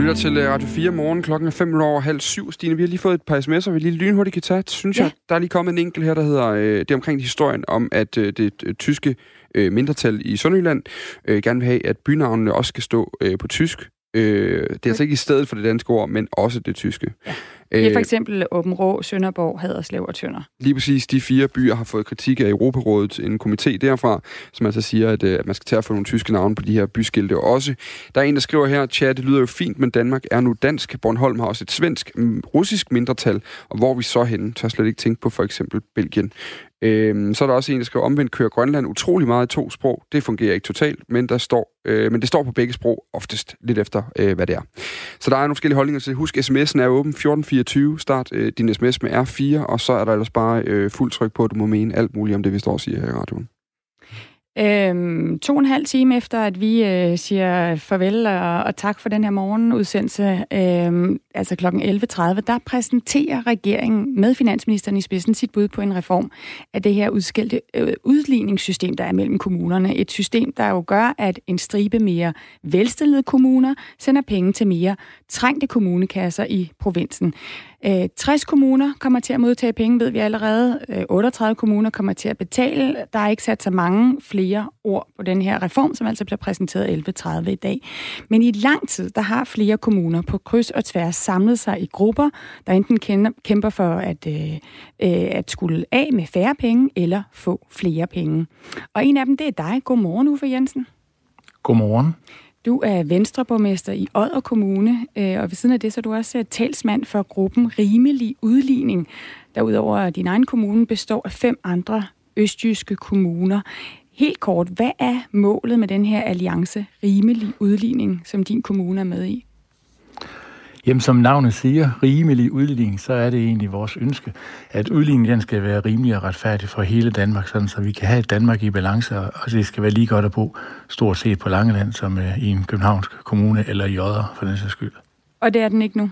Lytter til øh, Radio 4 morgen. Klokken er 5 over halv syv. Stine, vi har lige fået et par sms'er, vi lige lynhurtigt kan tage. Synes ja. jeg, der er lige kommet en enkelt her, der hedder, øh, det er omkring historien om, at øh, det øh, tyske øh, mindretal i Sønderjylland øh, gerne vil have, at bynavnene også skal stå øh, på tysk. Øh, det er altså ikke i stedet for det danske ord, men også det tyske. Ja. Det er for eksempel Åben Rå, Sønderborg, Haderslev og Tønder. Lige præcis de fire byer har fået kritik af Europarådet, en komité derfra, som altså siger, at, at man skal tage at få nogle tyske navne på de her byskilte også. Der er en, der skriver her, tja, det lyder jo fint, men Danmark er nu dansk. Bornholm har også et svensk, russisk mindretal, og hvor vi så henne, tør slet ikke tænke på for eksempel Belgien. Øhm, så er der også en, der skriver omvendt, kører Grønland utrolig meget i to sprog. Det fungerer ikke totalt, men, der står, øh, men det står på begge sprog oftest, lidt efter, øh, hvad det er. Så der er nogle forskellige holdninger til Husk, sms'en er åben 1424. Start øh, din sms med R4, og så er der ellers bare øh, fuld tryk på, at du må mene alt muligt om det, vi står og siger her i radioen. Øhm, to og en halv time efter, at vi øh, siger farvel og, og tak for den her morgenudsendelse, øh, altså kl. 11.30, der præsenterer regeringen med finansministeren i spidsen sit bud på en reform af det her udskilte øh, udligningssystem, der er mellem kommunerne. Et system, der jo gør, at en stribe mere velstillede kommuner sender penge til mere trængte kommunekasser i provinsen. Øh, 60 kommuner kommer til at modtage penge, ved vi allerede. Øh, 38 kommuner kommer til at betale. Der er ikke sat så mange flere ord på den her reform, som altså bliver præsenteret 11.30 i dag. Men i lang tid, der har flere kommuner på kryds og tværs samlet sig i grupper, der enten kæmper for at, øh, at skulle af med færre penge eller få flere penge. Og en af dem, det er dig. Godmorgen, Uffe Jensen. Godmorgen. Du er venstreborgmester i Odder Kommune, øh, og ved siden af det så er du også talsmand for gruppen Rimelig Udligning, der udover din egen kommune består af fem andre østjyske kommuner. Helt kort, hvad er målet med den her alliance Rimelig Udligning, som din kommune er med i? Jamen, som navnet siger, rimelig udligning, så er det egentlig vores ønske, at udligningen skal være rimelig og retfærdig for hele Danmark, sådan så vi kan have et Danmark i balance, og det skal være lige godt at bo stort set på Langeland, som i en københavnsk kommune eller i Odder, for den sags skyld. Og det er den ikke nu?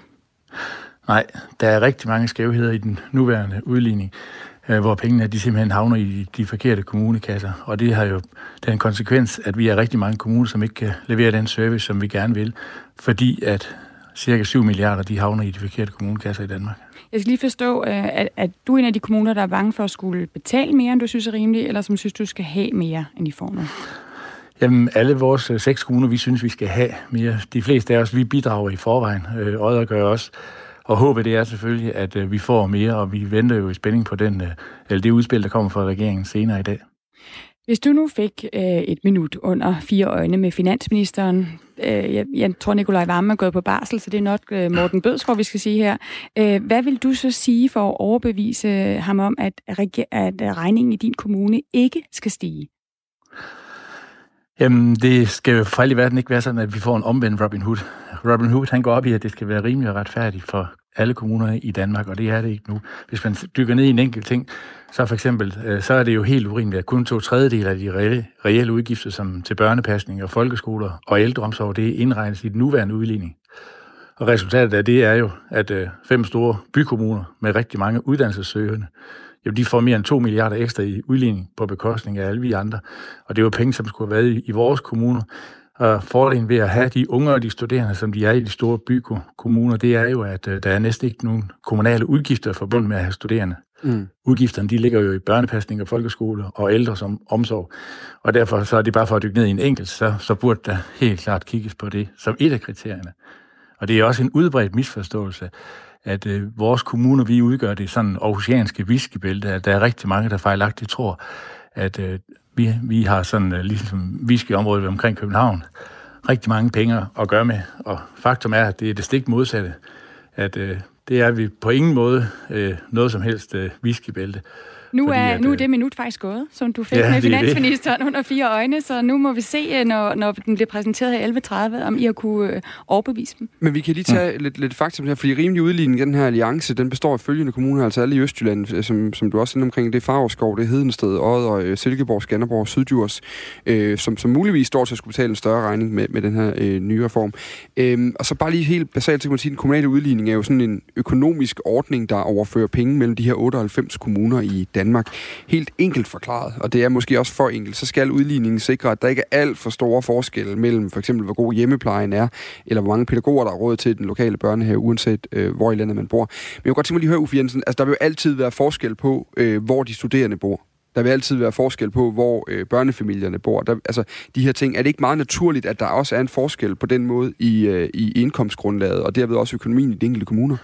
Nej, der er rigtig mange skævheder i den nuværende udligning, øh, hvor pengene de simpelthen havner i de forkerte kommunekasser. Og det har jo den konsekvens, at vi er rigtig mange kommuner, som ikke kan levere den service, som vi gerne vil, fordi at cirka 7 milliarder, de havner i de forkerte kommunekasser i Danmark. Jeg skal lige forstå, øh, at, at du er en af de kommuner, der er bange for at skulle betale mere, end du synes er rimeligt, eller som synes, du skal have mere, end I får nu? Jamen, alle vores øh, seks kommuner, vi synes, vi skal have mere. De fleste af os, vi bidrager i forvejen. Øh, Odder gør også. Og håbet det er selvfølgelig, at vi får mere, og vi venter jo i spænding på den, eller det udspil, der kommer fra regeringen senere i dag. Hvis du nu fik øh, et minut under fire øjne med finansministeren, øh, jeg, jeg tror Nikolaj Vammen er gået på barsel, så det er nok øh, Morten Bødskov, vi skal sige her. Øh, hvad vil du så sige for at overbevise ham om, at, at regningen i din kommune ikke skal stige? Jamen, det skal jo for i verden ikke være sådan, at vi får en omvendt Robin Hood. Robin Hood, han går op i, at det skal være rimelig og retfærdigt for alle kommuner i Danmark, og det er det ikke nu. Hvis man dykker ned i en enkelt ting, så for eksempel, øh, så er det jo helt urimeligt, at kun to tredjedel af de reelle, reelle udgifter som til børnepasning og folkeskoler og ældreomsorg, det indregnes i den nuværende udligning. Og resultatet af det er jo, at øh, fem store bykommuner med rigtig mange uddannelsessøgende, jamen de får mere end 2 milliarder ekstra i udligning på bekostning af alle vi andre. Og det er jo penge, som skulle have været i vores kommuner. Og fordelen ved at have de unge og de studerende, som de er i de store bykommuner, det er jo, at øh, der er næsten ikke nogen kommunale udgifter forbundet med at have studerende. Mm. Udgifterne, de ligger jo i børnepasning og folkeskole og ældre som omsorg. Og derfor så er det bare for at dykke ned i en enkelt, så, så burde der helt klart kigges på det som et af kriterierne. Og det er også en udbredt misforståelse, at øh, vores kommuner, vi udgør det sådan aarhusianske whiskybælte, at der er rigtig mange, der fejlagtigt tror, at øh, vi, vi har sådan øh, ligesom whiskyområdet omkring København rigtig mange penge at gøre med, og faktum er, at det er det stik modsatte, at øh, det er vi på ingen måde øh, noget som helst øh, whiskybælte. Nu er, at, nu er det minut faktisk gået, som du fik ja, med finansministeren under fire øjne, så nu må vi se, når, når den bliver præsenteret her 11.30, om I har kunne overbevise dem. Men vi kan lige tage mm. lidt, lidt fakta her, fordi rimelig udligning, den her alliance, den består af følgende kommuner, altså alle i Østjylland, som, som du også er omkring, det er Fagerskov, det er Hedensted, Odder, Silkeborg, Skanderborg, Syddjurs, øh, som, som muligvis står til at skulle betale en større regning med, med den her øh, nye reform. Øh, og så bare lige helt basalt, så kan man sige, at den kommunale udligning er jo sådan en økonomisk ordning, der overfører penge mellem de her 98 kommuner i Danmark. Helt enkelt forklaret, og det er måske også for enkelt, så skal udligningen sikre, at der ikke er alt for store forskelle mellem for eksempel, hvor god hjemmeplejen er, eller hvor mange pædagoger, der er råd til den lokale børnehave, uanset øh, hvor i landet man bor. Men jeg kunne godt tænke mig lige at høre, Uffe Jensen, altså der vil jo altid være forskel på, øh, hvor de studerende bor. Der vil altid være forskel på, hvor øh, børnefamilierne bor. Der, altså, de her ting, er det ikke meget naturligt, at der også er en forskel på den måde i, øh, i indkomstgrundlaget, og derved også økonomien i de enkelte kommuner?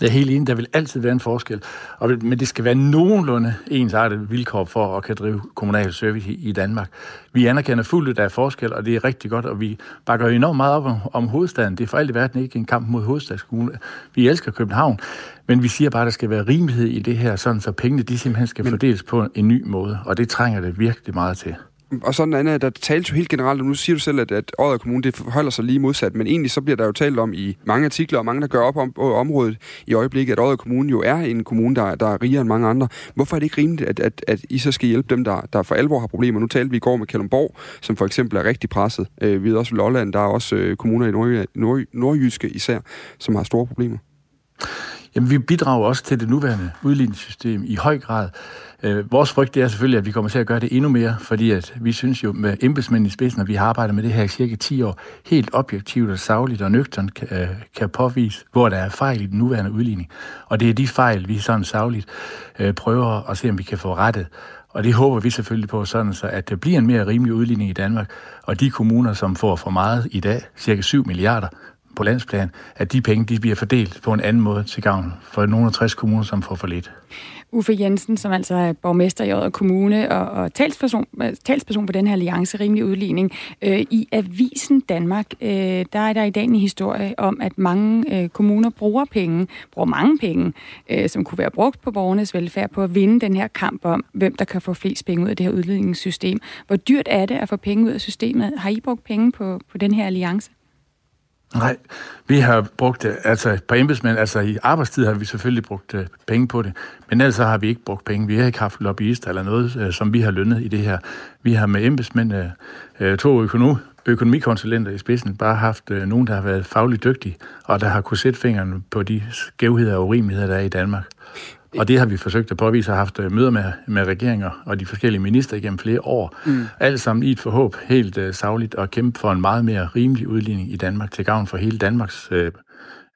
Jeg er helt enig, der vil altid være en forskel, og, men det skal være nogenlunde ensartet vilkår for at kan drive kommunal service i, Danmark. Vi anerkender fuldt, at der er forskel, og det er rigtig godt, og vi bakker enormt meget op om, om hovedstaden. Det er for alt i verden ikke en kamp mod hovedstadskommune. Vi elsker København, men vi siger bare, at der skal være rimelighed i det her, sådan så pengene de simpelthen skal fordeles på en ny måde, og det trænger det virkelig meget til. Og sådan andet, der tales jo helt generelt, og nu siger du selv, at, at Odder Kommune, det holder sig lige modsat, men egentlig så bliver der jo talt om i mange artikler, og mange, der gør op om området i øjeblikket, at Odder Kommune jo er en kommune, der, der er rigere end mange andre. Hvorfor er det ikke rimeligt, at, at, at I så skal hjælpe dem, der, der for alvor har problemer? Nu talte vi i går med Kalundborg, som for eksempel er rigtig presset. Øh, vi ved også Lolland, der er også øh, kommuner i Nord, Nord, Nordjyske især, som har store problemer. Jamen, vi bidrager også til det nuværende udligningssystem i høj grad. Øh, vores frygt er selvfølgelig, at vi kommer til at gøre det endnu mere, fordi at vi synes jo med embedsmænd i spidsen, at vi har arbejdet med det her i cirka 10 år, helt objektivt og savligt og nøgternt kan, øh, kan påvise, hvor der er fejl i den nuværende udligning. Og det er de fejl, vi sådan savligt øh, prøver at se, om vi kan få rettet. Og det håber vi selvfølgelig på, sådan så at der bliver en mere rimelig udligning i Danmark. Og de kommuner, som får for meget i dag, cirka 7 milliarder, på landsplan, at de penge de bliver fordelt på en anden måde til gavn for nogle af 60 kommuner, som får for lidt. Uffe Jensen, som altså er borgmester i Odder Kommune og, og talsperson, øh, talsperson for den her alliance rimelig udligning. Øh, I Avisen Danmark, øh, der er der i dag en historie om, at mange øh, kommuner bruger penge, bruger mange penge, øh, som kunne være brugt på borgernes velfærd, på at vinde den her kamp om, hvem der kan få flest penge ud af det her udligningssystem. Hvor dyrt er det at få penge ud af systemet? Har I brugt penge på, på den her alliance? Nej, vi har brugt det, altså på embedsmænd, altså i arbejdstid har vi selvfølgelig brugt uh, penge på det, men ellers har vi ikke brugt penge. Vi har ikke haft lobbyister eller noget, uh, som vi har lønnet i det her. Vi har med embedsmænd, uh, to økonom, økonomikonsulenter i spidsen, bare haft uh, nogen, der har været fagligt dygtige, og der har kunne sætte fingrene på de skævheder og urimeligheder, der er i Danmark. Og det har vi forsøgt at påvise og haft øh, møder med, med regeringer og de forskellige minister igennem flere år. Mm. Alt sammen i et forhåb helt uh, savligt at kæmpe for en meget mere rimelig udligning i Danmark til gavn for hele Danmarks uh,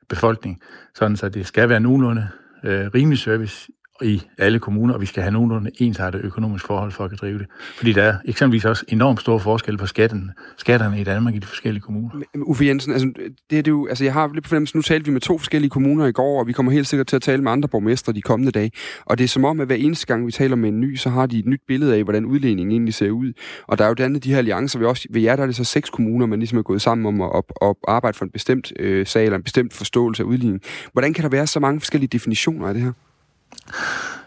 befolkning. Sådan så det skal være nogenlunde uh, rimelig service i alle kommuner, og vi skal have nogenlunde ensartet økonomisk forhold for at kunne drive det. Fordi der er eksempelvis også enormt store forskelle på skatten, skatterne i Danmark i de forskellige kommuner. Men, Uffe Jensen, altså, det er det jo, altså, jeg har lidt på fornemmelse, nu talte vi med to forskellige kommuner i går, og vi kommer helt sikkert til at tale med andre borgmestre de kommende dage. Og det er som om, at hver eneste gang, vi taler med en ny, så har de et nyt billede af, hvordan udledningen egentlig ser ud. Og der er jo dannet de her alliancer, ved, også, ved jer der er det så seks kommuner, man ligesom er gået sammen om at, at, at arbejde for en bestemt øh, sag, eller en bestemt forståelse af udligning. Hvordan kan der være så mange forskellige definitioner af det her?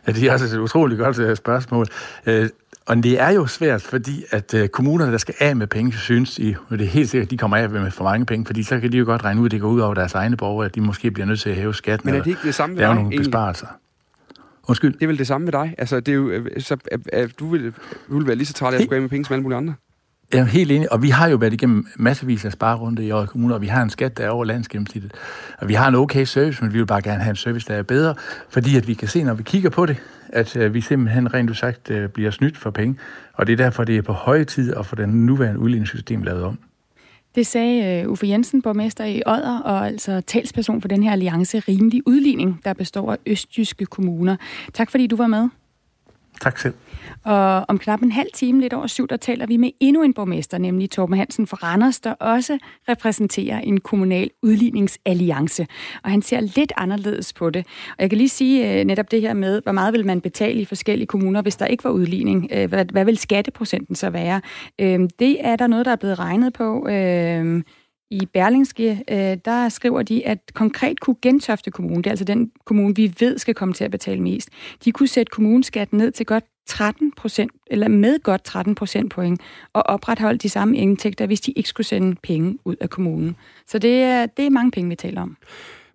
Ja, det er altså et utroligt godt øh, spørgsmål. Øh, og det er jo svært, fordi at øh, kommunerne, der skal af med penge, synes i, og det er helt sikkert, at de kommer af med for mange penge, fordi så kan de jo godt regne ud, at det går ud over deres egne borgere, at de måske bliver nødt til at hæve skatten. Men er det ikke det samme med dig? nogle besparelser. Undskyld? Det er vel det samme med dig? Altså, det er jo, så, at, at du, vil, du vil være lige så træt af at skulle af med penge som alle mulige andre? Jeg er helt enig, og vi har jo været igennem massevis af sparerunde i Aarhus Kommune, og vi har en skat, der er over landsgennemsnittet. Og vi har en okay service, men vi vil bare gerne have en service, der er bedre, fordi at vi kan se, når vi kigger på det, at øh, vi simpelthen rent sagt øh, bliver snydt for penge. Og det er derfor, det er på høje tid at få den nuværende udligningssystem lavet om. Det sagde øh, Uffe Jensen, borgmester i Odder, og altså talsperson for den her alliance Rimelig Udligning, der består af østjyske kommuner. Tak fordi du var med. Tak selv. Og om knap en halv time, lidt over syv, der taler vi med endnu en borgmester, nemlig Torben Hansen fra Randers, der også repræsenterer en kommunal udligningsalliance. Og han ser lidt anderledes på det. Og jeg kan lige sige øh, netop det her med, hvor meget vil man betale i forskellige kommuner, hvis der ikke var udligning? Øh, hvad, hvad vil skatteprocenten så være? Øh, det er der noget, der er blevet regnet på. Uh, i Berlingske, øh, der skriver de, at konkret kunne Gentofte Kommune, det er altså den kommune, vi ved skal komme til at betale mest, de kunne sætte kommuneskatten ned til godt 13 procent, eller med godt 13 procentpoint, og opretholde de samme indtægter, hvis de ikke skulle sende penge ud af kommunen. Så det er, det er mange penge, vi taler om.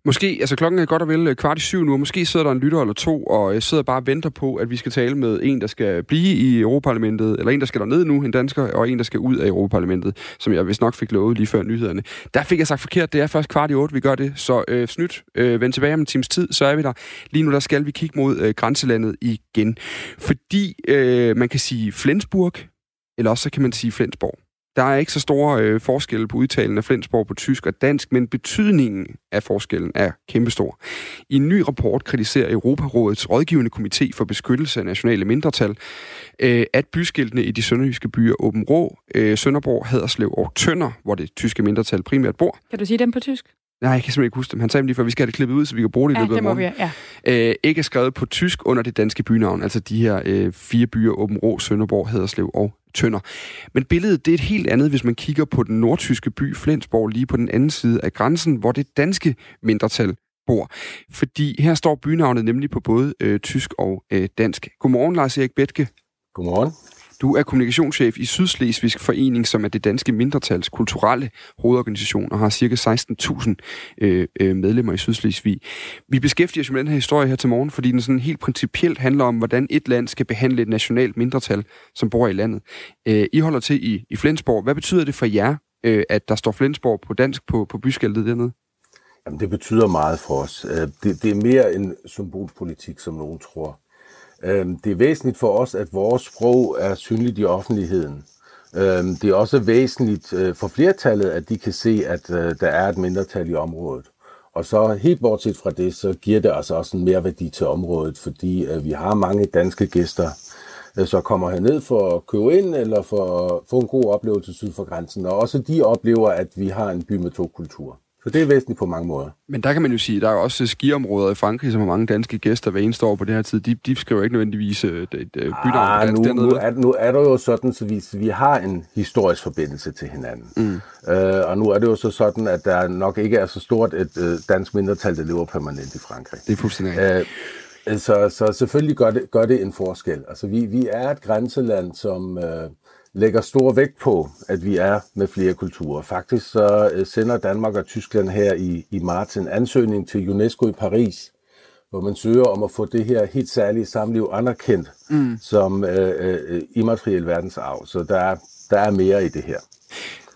Måske, altså klokken er godt og vel øh, kvart i syv nu, og måske sidder der en lytter eller to, og øh, sidder bare og venter på, at vi skal tale med en, der skal blive i Europaparlamentet, eller en, der skal derned nu, en dansker, og en, der skal ud af Europaparlamentet, som jeg vist nok fik lovet lige før nyhederne. Der fik jeg sagt forkert, det er først kvart i otte, vi gør det, så øh, snydt, øh, vend tilbage om en times tid, så er vi der. Lige nu, der skal vi kigge mod øh, grænselandet igen, fordi øh, man kan sige Flensburg, eller også så kan man sige Flensborg. Der er ikke så store øh, forskelle på udtalen af Flensborg på tysk og dansk, men betydningen af forskellen er kæmpestor. I en ny rapport kritiserer Europarådets rådgivende komité for beskyttelse af nationale mindretal, øh, at byskiltene i de sønderjyske byer Åben Rå, øh, Sønderborg, Haderslev og Tønder, hvor det tyske mindretal primært bor. Kan du sige dem på tysk? Nej, jeg kan simpelthen ikke huske dem. Han sagde dem lige før, vi skal have det klippet ud, så vi kan bruge det i Ja, løbet af det må morgenen. vi, ja. Øh, ikke er skrevet på tysk under det danske bynavn, altså de her øh, fire byer, Åben Rå, Sønderborg, Haderslev og Tønder. Men billedet det er et helt andet, hvis man kigger på den nordtyske by Flensborg, lige på den anden side af grænsen, hvor det danske mindretal bor. Fordi her står bynavnet nemlig på både øh, tysk og øh, dansk. Godmorgen, Lars Erik Betke. Godmorgen. Du er kommunikationschef i Sydslesvigsk Forening, som er det danske mindretals kulturelle hovedorganisation og har cirka 16.000 øh, øh, medlemmer i Sydslesvig. Vi beskæftiger os med den her historie her til morgen, fordi den sådan helt principielt handler om, hvordan et land skal behandle et nationalt mindretal, som bor i landet. Øh, I holder til i, i Flensborg. Hvad betyder det for jer, øh, at der står Flensborg på dansk på, på byskiltet dernede? Jamen, det betyder meget for os. Øh, det, det er mere en symbolpolitik, som nogen tror. Øh, Det er væsentligt for os, at vores sprog er synligt i offentligheden. Øh, Det er også væsentligt øh, for flertallet, at de kan se, at øh, der er et mindretal i området. Og så helt bortset fra det, så giver det altså også en mere værdi til området, fordi øh, vi har mange danske gæster, så kommer herned for at købe ind eller for at få en god oplevelse syd for grænsen. Og også de oplever, at vi har en by med to kulturer. Så det er væsentligt på mange måder. Men der kan man jo sige, der er også skiområder i Frankrig, som har mange danske gæster hver eneste år på det her tid. De, de skriver ikke nødvendigvis øh, bynavn på Ah, dansk nu, dernede. nu, er, nu er det jo sådan, så vi, vi har en historisk forbindelse til hinanden. Mm. Øh, og nu er det jo så sådan, at der nok ikke er så stort et øh, dansk mindretal, der lever permanent i Frankrig. Det er fuldstændig øh, så, så selvfølgelig gør det, gør det en forskel. Altså vi, vi er et grænseland, som øh, lægger stor vægt på, at vi er med flere kulturer. Faktisk så øh, sender Danmark og Tyskland her i, i marts en ansøgning til UNESCO i Paris, hvor man søger om at få det her helt særlige samliv anerkendt Mm. som øh, øh, immateriel verdensarv. Så der er, der er mere i det her.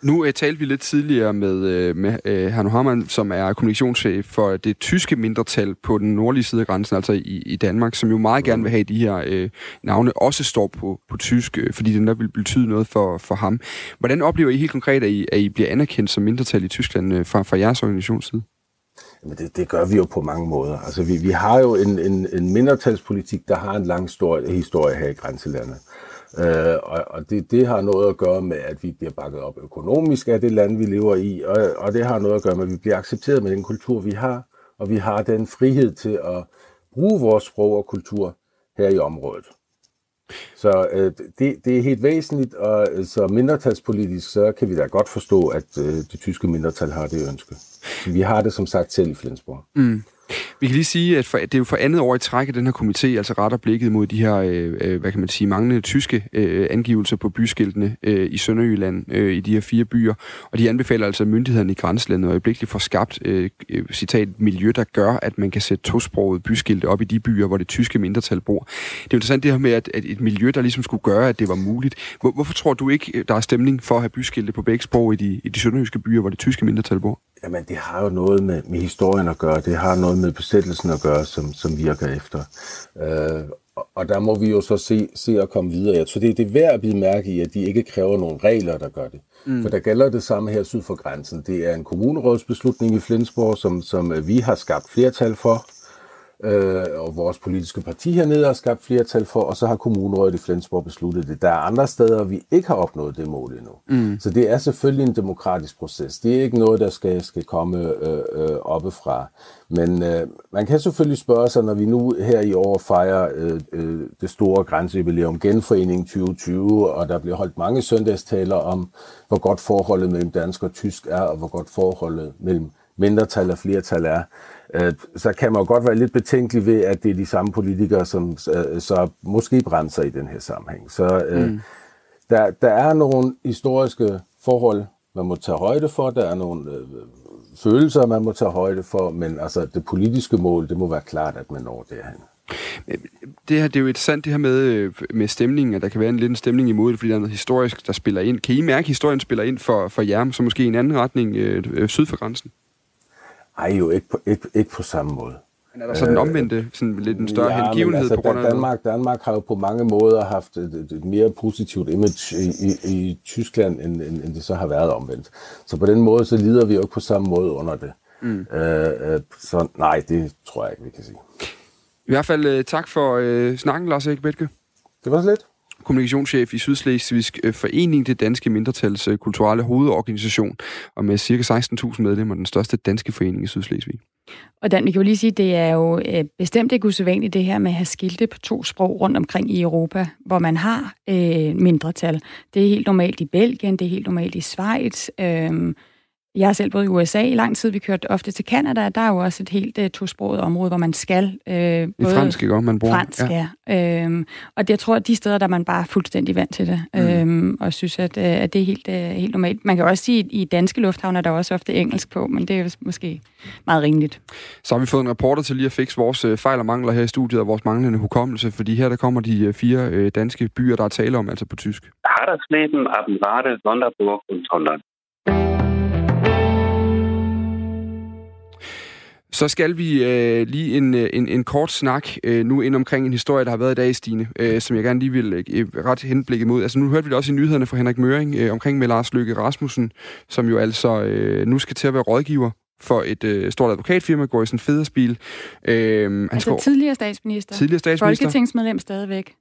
Nu øh, talte vi lidt tidligere med, øh, med øh, Hanno Hammann, som er kommunikationschef for det tyske mindretal på den nordlige side af grænsen, altså i, i Danmark, som jo meget gerne vil have, at de her øh, navne også står på, på tysk, øh, fordi det nok vil betyde noget for, for ham. Hvordan oplever I helt konkret, at I, at I bliver anerkendt som mindretal i Tyskland øh, fra, fra jeres organisations side? Jamen det, det gør vi jo på mange måder. Altså vi, vi har jo en, en, en mindretalspolitik, der har en lang stor historie her i grænselandet. Øh, og og det, det har noget at gøre med, at vi bliver bakket op økonomisk af det land, vi lever i, og, og det har noget at gøre med, at vi bliver accepteret med den kultur, vi har, og vi har den frihed til at bruge vores sprog og kultur her i området. Så øh, det, det er helt væsentligt, og øh, så mindretalspolitisk, så kan vi da godt forstå, at øh, det tyske mindretal har det ønske. Så vi har det som sagt selv i Flensborg. Mm. Vi kan lige sige, at for, det er jo for andet år i træk, at den her komité altså retter blikket mod de her, øh, øh, hvad kan man sige, manglende tyske øh, angivelser på byskiltene øh, i Sønderjylland, øh, i de her fire byer. Og de anbefaler altså, myndighederne i grænselandet øjeblikkeligt får skabt, øh, øh citat, et miljø, der gør, at man kan sætte tosproget byskilte op i de byer, hvor det tyske mindretal bor. Det er jo interessant det her med, at, at et miljø, der ligesom skulle gøre, at det var muligt. Hvor, hvorfor tror du ikke, der er stemning for at have byskilte på begge sprog i de, i de sønderjyske byer, hvor det tyske mindretal bor? Jamen, det har jo noget med, med historien at gøre. Det har noget med besættelsen at gøre, som, som virker efter. Øh, og- der må vi jo så se, se at komme videre. Tror, det, det er værd at blive mærke i, at de ikke kræver nogle regler, der gør det. Mm. For der gælder det samme her syd for grænsen. Det er en kommunerådsbeslutning i Flensborg, som, som vi har skabt flertal for. Øh, og vores politiske parti hernede har skabt flertal for, og så har kommunerådet i Flensborg besluttet det. Der er andre steder, vi ikke har opnået det mål endnu. Mm. Så det er selvfølgelig en demokratisk proces. Det er ikke noget, der skal, skal komme øh, øh, oppefra. Men øh, man kan selvfølgelig spørge sig, når vi nu her i år fejrer øh, øh, det store grænsejubilæum Genforening 2020, og der bliver holdt mange søndagstaler om, hvor godt forholdet mellem dansk og tysk er, og hvor godt forholdet mellem mindretal og flertal er, så kan man jo godt være lidt betænkelig ved, at det er de samme politikere, som øh, så måske brænser i den her sammenhæng. Så øh, mm. der, der er nogle historiske forhold, man må tage højde for, der er nogle øh, følelser, man må tage højde for, men altså det politiske mål, det må være klart, at man når derhen. Det her, det er jo interessant det her med, øh, med stemningen, at der kan være en lidt en stemning imod det, fordi der er noget historisk, der spiller ind. Kan I mærke, at historien spiller ind for, for jer, så måske i en anden retning øh, øh syd for grænsen? Ej, jo ikke på, ikke, ikke på samme måde. Men er der sådan en omvendte, sådan lidt en større ja, hengivenhed altså, på grund af Danmark, Danmark har jo på mange måder haft et, et, mere positivt image i, i, i Tyskland, end, end, end det så har været omvendt. Så på den måde, så lider vi jo ikke på samme måde under det. Mm. Øh, øh, så nej, det tror jeg ikke, vi kan sige. I hvert fald øh, tak for øh, snakken, Lars Erik Betke. Det var så lidt kommunikationschef i Sydslesvigsk øh, Forening, det danske mindretals øh, kulturelle hovedorganisation, og med ca. 16.000 medlemmer, den største danske forening i Sydslesvig. Og Dan, vi kan jo lige sige, det er jo øh, bestemt ikke usædvanligt det her med at have skilte på to sprog rundt omkring i Europa, hvor man har øh, mindretal. Det er helt normalt i Belgien, det er helt normalt i Schweiz, øh, jeg har selv boet i USA i lang tid. Vi kørte ofte til Canada. Der er jo også et helt uh, tosproget område, hvor man skal... Uh, I fransk, ikke? Man bruger. Fransk, ja. ja. Øhm, og det, jeg tror, at de steder, der er man bare fuldstændig vant til det. Mm. Øhm, og synes, at, uh, at det er helt, uh, helt normalt. Man kan også sige, at i danske lufthavne er der også ofte engelsk på, men det er jo måske meget rimeligt. Så har vi fået en reporter til lige at fikse vores uh, fejl og mangler her i studiet, og vores manglende hukommelse, fordi her der kommer de uh, fire uh, danske byer, der er tale om, altså på tysk. Hadersleben, Abenrade, Sonderburg und Tondern. Så skal vi øh, lige en, øh, en, en kort snak øh, nu ind omkring en historie, der har været i dag, Stine, øh, som jeg gerne lige vil øh, ret henblik imod. Altså nu hørte vi det også i nyhederne fra Henrik Møring øh, omkring med Lars Løkke Rasmussen, som jo altså øh, nu skal til at være rådgiver for et øh, stort advokatfirma, går i sådan en federspil. Øh, han altså skal, tidligere statsminister. Tidligere statsminister. Folketingsmedlem stadigvæk.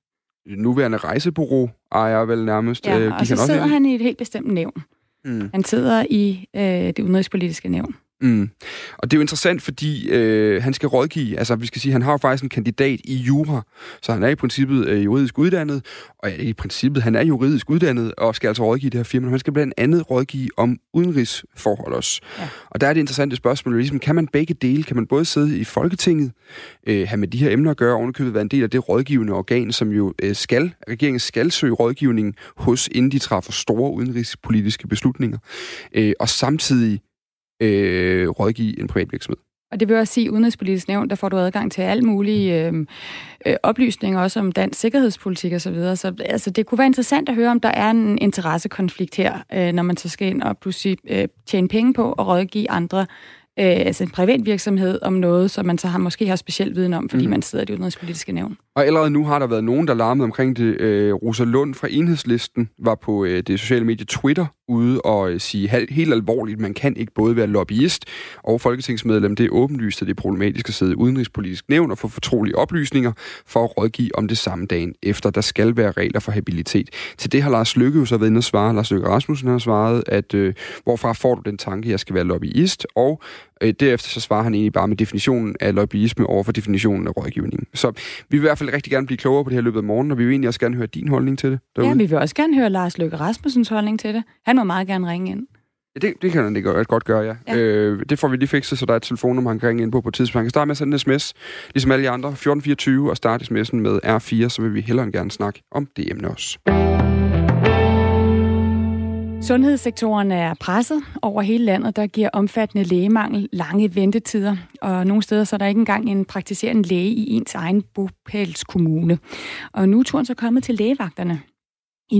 Nuværende rejsebureau ejer vel nærmest. Ja, øh, og så sidder han i et helt bestemt nævn. Mm. Han sidder i øh, det udenrigspolitiske nævn. Mm. Og det er jo interessant, fordi øh, han skal rådgive, altså vi skal sige, han har jo faktisk en kandidat i jura, så han er i princippet øh, juridisk uddannet, og ja, i princippet, han er juridisk uddannet, og skal altså rådgive det her firma, men han skal blandt andet rådgive om udenrigsforhold også. Ja. Og der er det interessante spørgsmål, ligesom, kan man begge dele, kan man både sidde i Folketinget, øh, have med de her emner at gøre, ovenikøbet være en del af det rådgivende organ, som jo øh, skal, regeringen skal søge rådgivning hos, inden de træffer store udenrigspolitiske beslutninger, øh, og samtidig øh, rådgive en privat virksomhed. Og det vil også sige, at Udenrigspolitisk Nævn, der får du adgang til alle mulige øh, øh, oplysninger, også om dansk sikkerhedspolitik osv. Så, videre. så altså, det kunne være interessant at høre, om der er en interessekonflikt her, øh, når man så skal ind og pludselig øh, tjene penge på og rådgive andre øh, altså en privat virksomhed om noget, som man så har måske har speciel viden om, fordi mm. man sidder i det udenrigspolitiske nævn. Og allerede nu har der været nogen, der larmede omkring det. Øh, Rosa Lund fra Enhedslisten var på øh, det sociale medie Twitter ude og øh, sige helt, helt alvorligt, man kan ikke både være lobbyist og folketingsmedlem. Det er åbenlyst, at det er problematisk at sidde i udenrigspolitisk nævn og få fortrolige oplysninger for at rådgive om det samme dagen efter. Der skal være regler for habilitet. Til det har Lars Lykke jo så været inde og svare. Lars Lykke Rasmussen har svaret, at øh, hvorfra får du den tanke, at jeg skal være lobbyist? Og øh, derefter så svarer han egentlig bare med definitionen af lobbyisme over for definitionen af rådgivning. Så vi vil i hvert fald rigtig gerne blive klogere på det her løbet af morgenen, og vi vil egentlig også gerne høre din holdning til det. Derude. Ja, vi vil også gerne høre Lars Løkke Rasmussens holdning til det. Han må meget gerne ringe ind. Ja, det, det kan han ikke godt gøre, ja. ja. Øh, det får vi lige fikset, så der er et telefonnummer, han kan ringe ind på på et tidspunkt. Han kan starte med at sende en sms, ligesom alle de andre, 1424, og starte sms'en med R4, så vil vi hellere end gerne snakke om det emne også. Sundhedssektoren er presset over hele landet, der giver omfattende lægemangel, lange ventetider, og nogle steder så er der ikke engang en praktiserende læge i ens egen bopælskommune. Og nu er turen så kommet til lægevagterne. I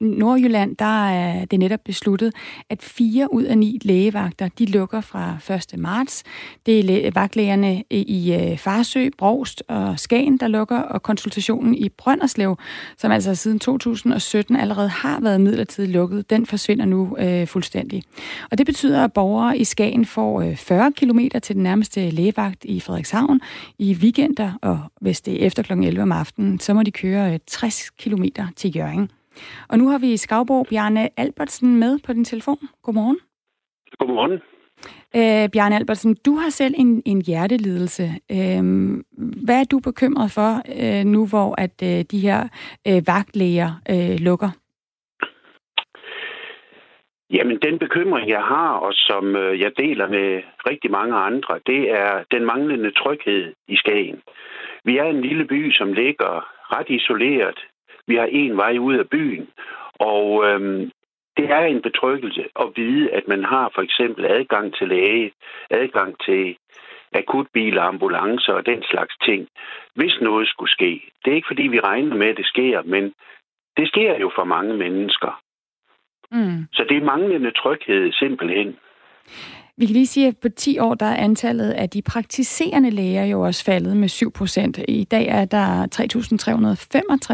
Nordjylland, der er det netop besluttet, at fire ud af ni lægevagter, de lukker fra 1. marts. Det er vagtlægerne i øh, Farsø, Brogst og Skagen, der lukker, og konsultationen i Brønderslev, som altså siden 2017 allerede har været midlertidigt lukket, den forsvinder nu øh, fuldstændig. Og det betyder, at borgere i Skagen får øh, 40 km til den nærmeste lægevagt i Frederikshavn i weekender, og hvis det er efter kl. 11 om aftenen, så må de køre øh, 60 km til Jørgen. Og nu har vi Skavborg Bjarne Albertsen med på din telefon. Godmorgen. Godmorgen. Øh, Bjarne Albertsen, du har selv en, en hjertelidelse. Øh, hvad er du bekymret for øh, nu, hvor at øh, de her øh, vagtlæger øh, lukker? Jamen, den bekymring, jeg har, og som øh, jeg deler med rigtig mange andre, det er den manglende tryghed i Skagen. Vi er en lille by, som ligger ret isoleret vi har en vej ud af byen, og øhm, det er en betryggelse at vide, at man har for eksempel adgang til læge, adgang til akutbiler, ambulancer og den slags ting, hvis noget skulle ske. Det er ikke fordi, vi regner med, at det sker, men det sker jo for mange mennesker. Mm. Så det er manglende tryghed simpelthen. Vi kan lige sige, at på 10 år der er antallet af de praktiserende læger jo også faldet med 7 procent. I dag er der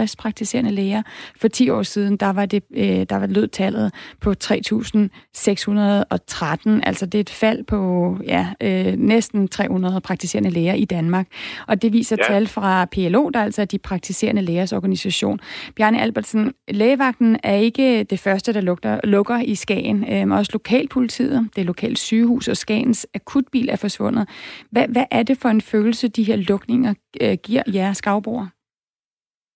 3.365 praktiserende læger. For 10 år siden der var, det, øh, der var lød tallet på 3.613. Altså det er et fald på ja, øh, næsten 300 praktiserende læger i Danmark. Og det viser ja. tal fra PLO, der er altså de praktiserende lægers organisation. Bjarne Albertsen, lægevagten er ikke det første, der lukker, lukker i Skagen. Øh, også lokalpolitiet, det er lokalt syge sygehus, og Skagens akutbil er forsvundet. Hvad, hvad er det for en følelse, de her lukninger øh, giver jer skavborger?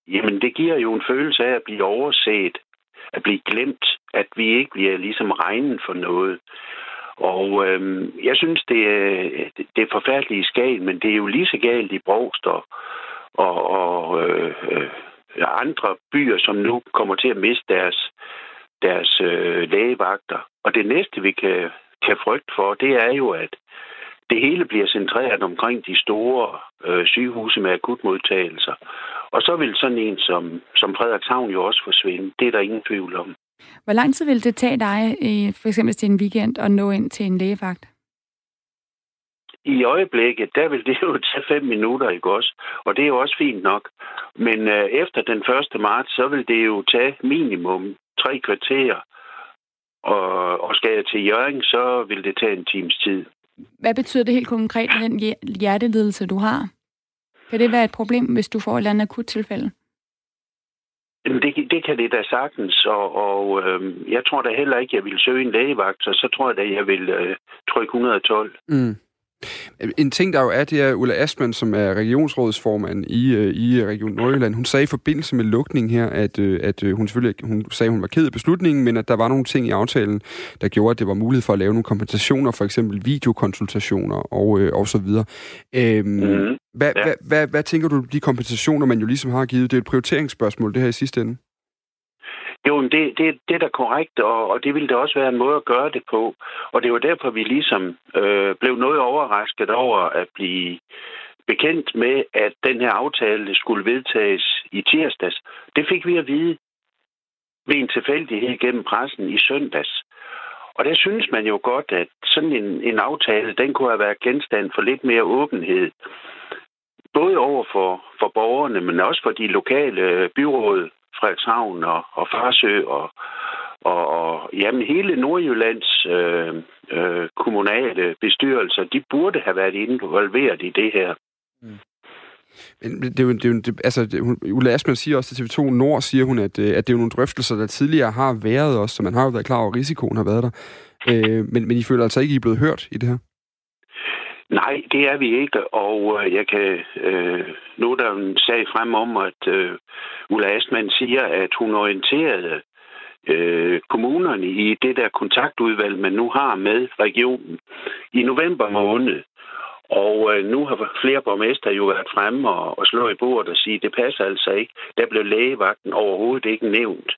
Jamen, det giver jo en følelse af at blive overset, at blive glemt, at vi ikke bliver ligesom regnen for noget. Og øhm, jeg synes, det er, det er forfærdeligt i Skagen, men det er jo lige så galt i Brogst og, og, og øh, øh, andre byer, som nu kommer til at miste deres, deres øh, lægevagter. Og det næste, vi kan kan frygte for, det er jo, at det hele bliver centreret omkring de store øh, sygehuse med akutmodtagelser. Og så vil sådan en som, som Frederikshavn jo også forsvinde. Det er der ingen tvivl om. Hvor lang tid vil det tage dig, for eksempel til en weekend, at nå ind til en lægevagt? I øjeblikket, der vil det jo *laughs* tage fem minutter, ikke også? Og det er jo også fint nok. Men øh, efter den 1. marts, så vil det jo tage minimum tre kvarter og, og skal jeg til Jørgen, så vil det tage en times tid. Hvad betyder det helt konkret med den hjertelidelse, du har? Kan det være et problem, hvis du får et eller andet akut tilfælde? Det, det kan det da sagtens, og, og øh, jeg tror da heller ikke, jeg vil søge en lægevagt, så så tror jeg da, jeg vil øh, trykke 112. Mm. En ting, der jo er, det er Ulla Asman, som er regionsrådsformand i, øh, i Region Nordjylland. Hun sagde i forbindelse med lukningen her, at, øh, at øh, hun selvfølgelig hun sagde, at hun var ked af beslutningen, men at der var nogle ting i aftalen, der gjorde, at det var mulighed for at lave nogle kompensationer, for eksempel videokonsultationer og, og så videre. Øhm, mm-hmm. hvad, ja. hvad, hvad, hvad tænker du, de kompensationer, man jo ligesom har givet? Det er et prioriteringsspørgsmål, det her i sidste ende. Jo, det, det, det er da korrekt, og, og det ville da også være en måde at gøre det på. Og det var derfor, vi ligesom øh, blev noget overrasket over at blive bekendt med, at den her aftale skulle vedtages i tirsdags. Det fik vi at vide ved en tilfældighed gennem pressen i søndags. Og der synes man jo godt, at sådan en, en aftale, den kunne have været genstand for lidt mere åbenhed. Både over for, for borgerne, men også for de lokale byråd, Frederikshavn og, og Farsø og, og, og jamen, hele Nordjyllands øh, øh, kommunale bestyrelser, de burde have været involveret i det her. Mm. Men det er jo, det er jo, det, altså, det, hun, Ulla Asman siger også til TV2 Nord, siger hun, at, øh, at det er jo nogle drøftelser, der tidligere har været også, så man har jo været klar over, at risikoen har været der. Øh, men, men I føler altså ikke, I er blevet hørt i det her? Nej, det er vi ikke, og øh, jeg kan øh, nu der en sag frem om, at øh, Ulla Astman siger, at hun orienterede øh, kommunerne i det der kontaktudvalg, man nu har med regionen i november måned. Og øh, nu har flere borgmester jo været fremme og, og slå i bordet og sige, at det passer altså ikke. Der blev lægevagten overhovedet ikke nævnt.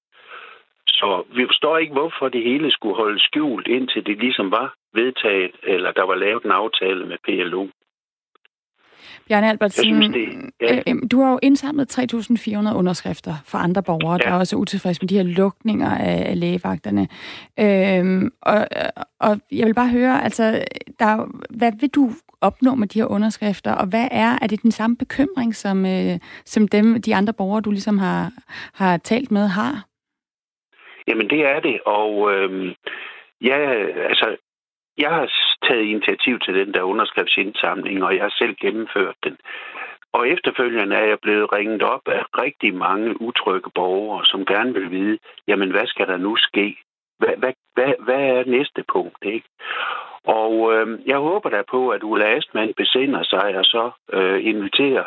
Så vi forstår ikke, hvorfor det hele skulle holde skjult, indtil det ligesom var vedtaget, eller der var lavet en aftale med PLO. Bjarne Albertsen, synes, det- ja. øh, du har jo indsamlet 3.400 underskrifter fra andre borgere, ja. der er også utilfredse med de her lukninger af, af lægevagterne. Øhm, og, og jeg vil bare høre, altså, der, er hvad vil du opnå med de her underskrifter, og hvad er, er det den samme bekymring, som, øh, som dem, de andre borgere, du ligesom har, har talt med, har? Jamen, det er det, og øhm, ja, altså, jeg har taget initiativ til den der underskriftsindsamling, og jeg har selv gennemført den. Og efterfølgende er jeg blevet ringet op af rigtig mange utrygge borgere, som gerne vil vide, jamen hvad skal der nu ske? Hvad, hvad, hvad, hvad er næste punkt? Ikke? Og øh, jeg håber da på, at Ulla Astman besinder sig og så øh, inviterer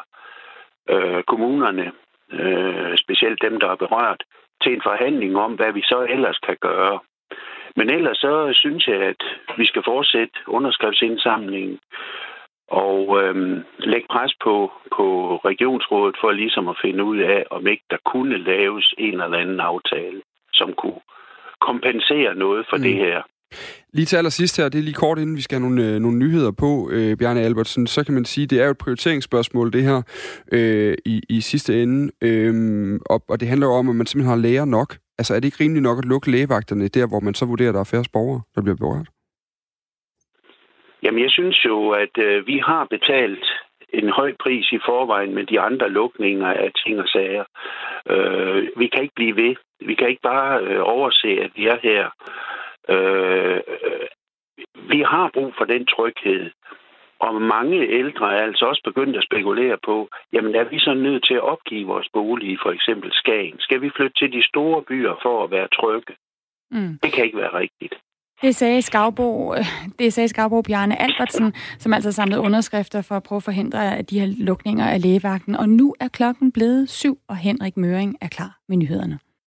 øh, kommunerne, øh, specielt dem, der er berørt, til en forhandling om, hvad vi så ellers kan gøre. Men ellers så synes jeg, at vi skal fortsætte underskriftsindsamlingen og øhm, lægge pres på, på regionsrådet for ligesom at finde ud af, om ikke der kunne laves en eller anden aftale, som kunne kompensere noget for mm. det her. Lige til allersidst her, det er lige kort inden vi skal have nogle, øh, nogle nyheder på, øh, Bjarne Albertsen, så kan man sige, det er jo et prioriteringsspørgsmål det her øh, i, i sidste ende, øh, og, og det handler jo om, at man simpelthen har læger nok. Altså er det ikke rimeligt nok at lukke lægevagterne der, hvor man så vurderer, at der er færre borgere, der bliver berørt? Jamen, jeg synes jo, at øh, vi har betalt en høj pris i forvejen med de andre lukninger af ting og sager. Øh, vi kan ikke blive ved. Vi kan ikke bare øh, overse, at vi er her. Øh, vi har brug for den tryghed. Og mange ældre er altså også begyndt at spekulere på, jamen er vi så nødt til at opgive vores bolig, for eksempel Skagen? Skal vi flytte til de store byer for at være trygge? Mm. Det kan ikke være rigtigt. Det sagde Skavbo, det sagde Skavbo Bjarne Albertsen, som altså samlede underskrifter for at prøve at forhindre de her lukninger af lægevagten. Og nu er klokken blevet syv, og Henrik Møring er klar med nyhederne.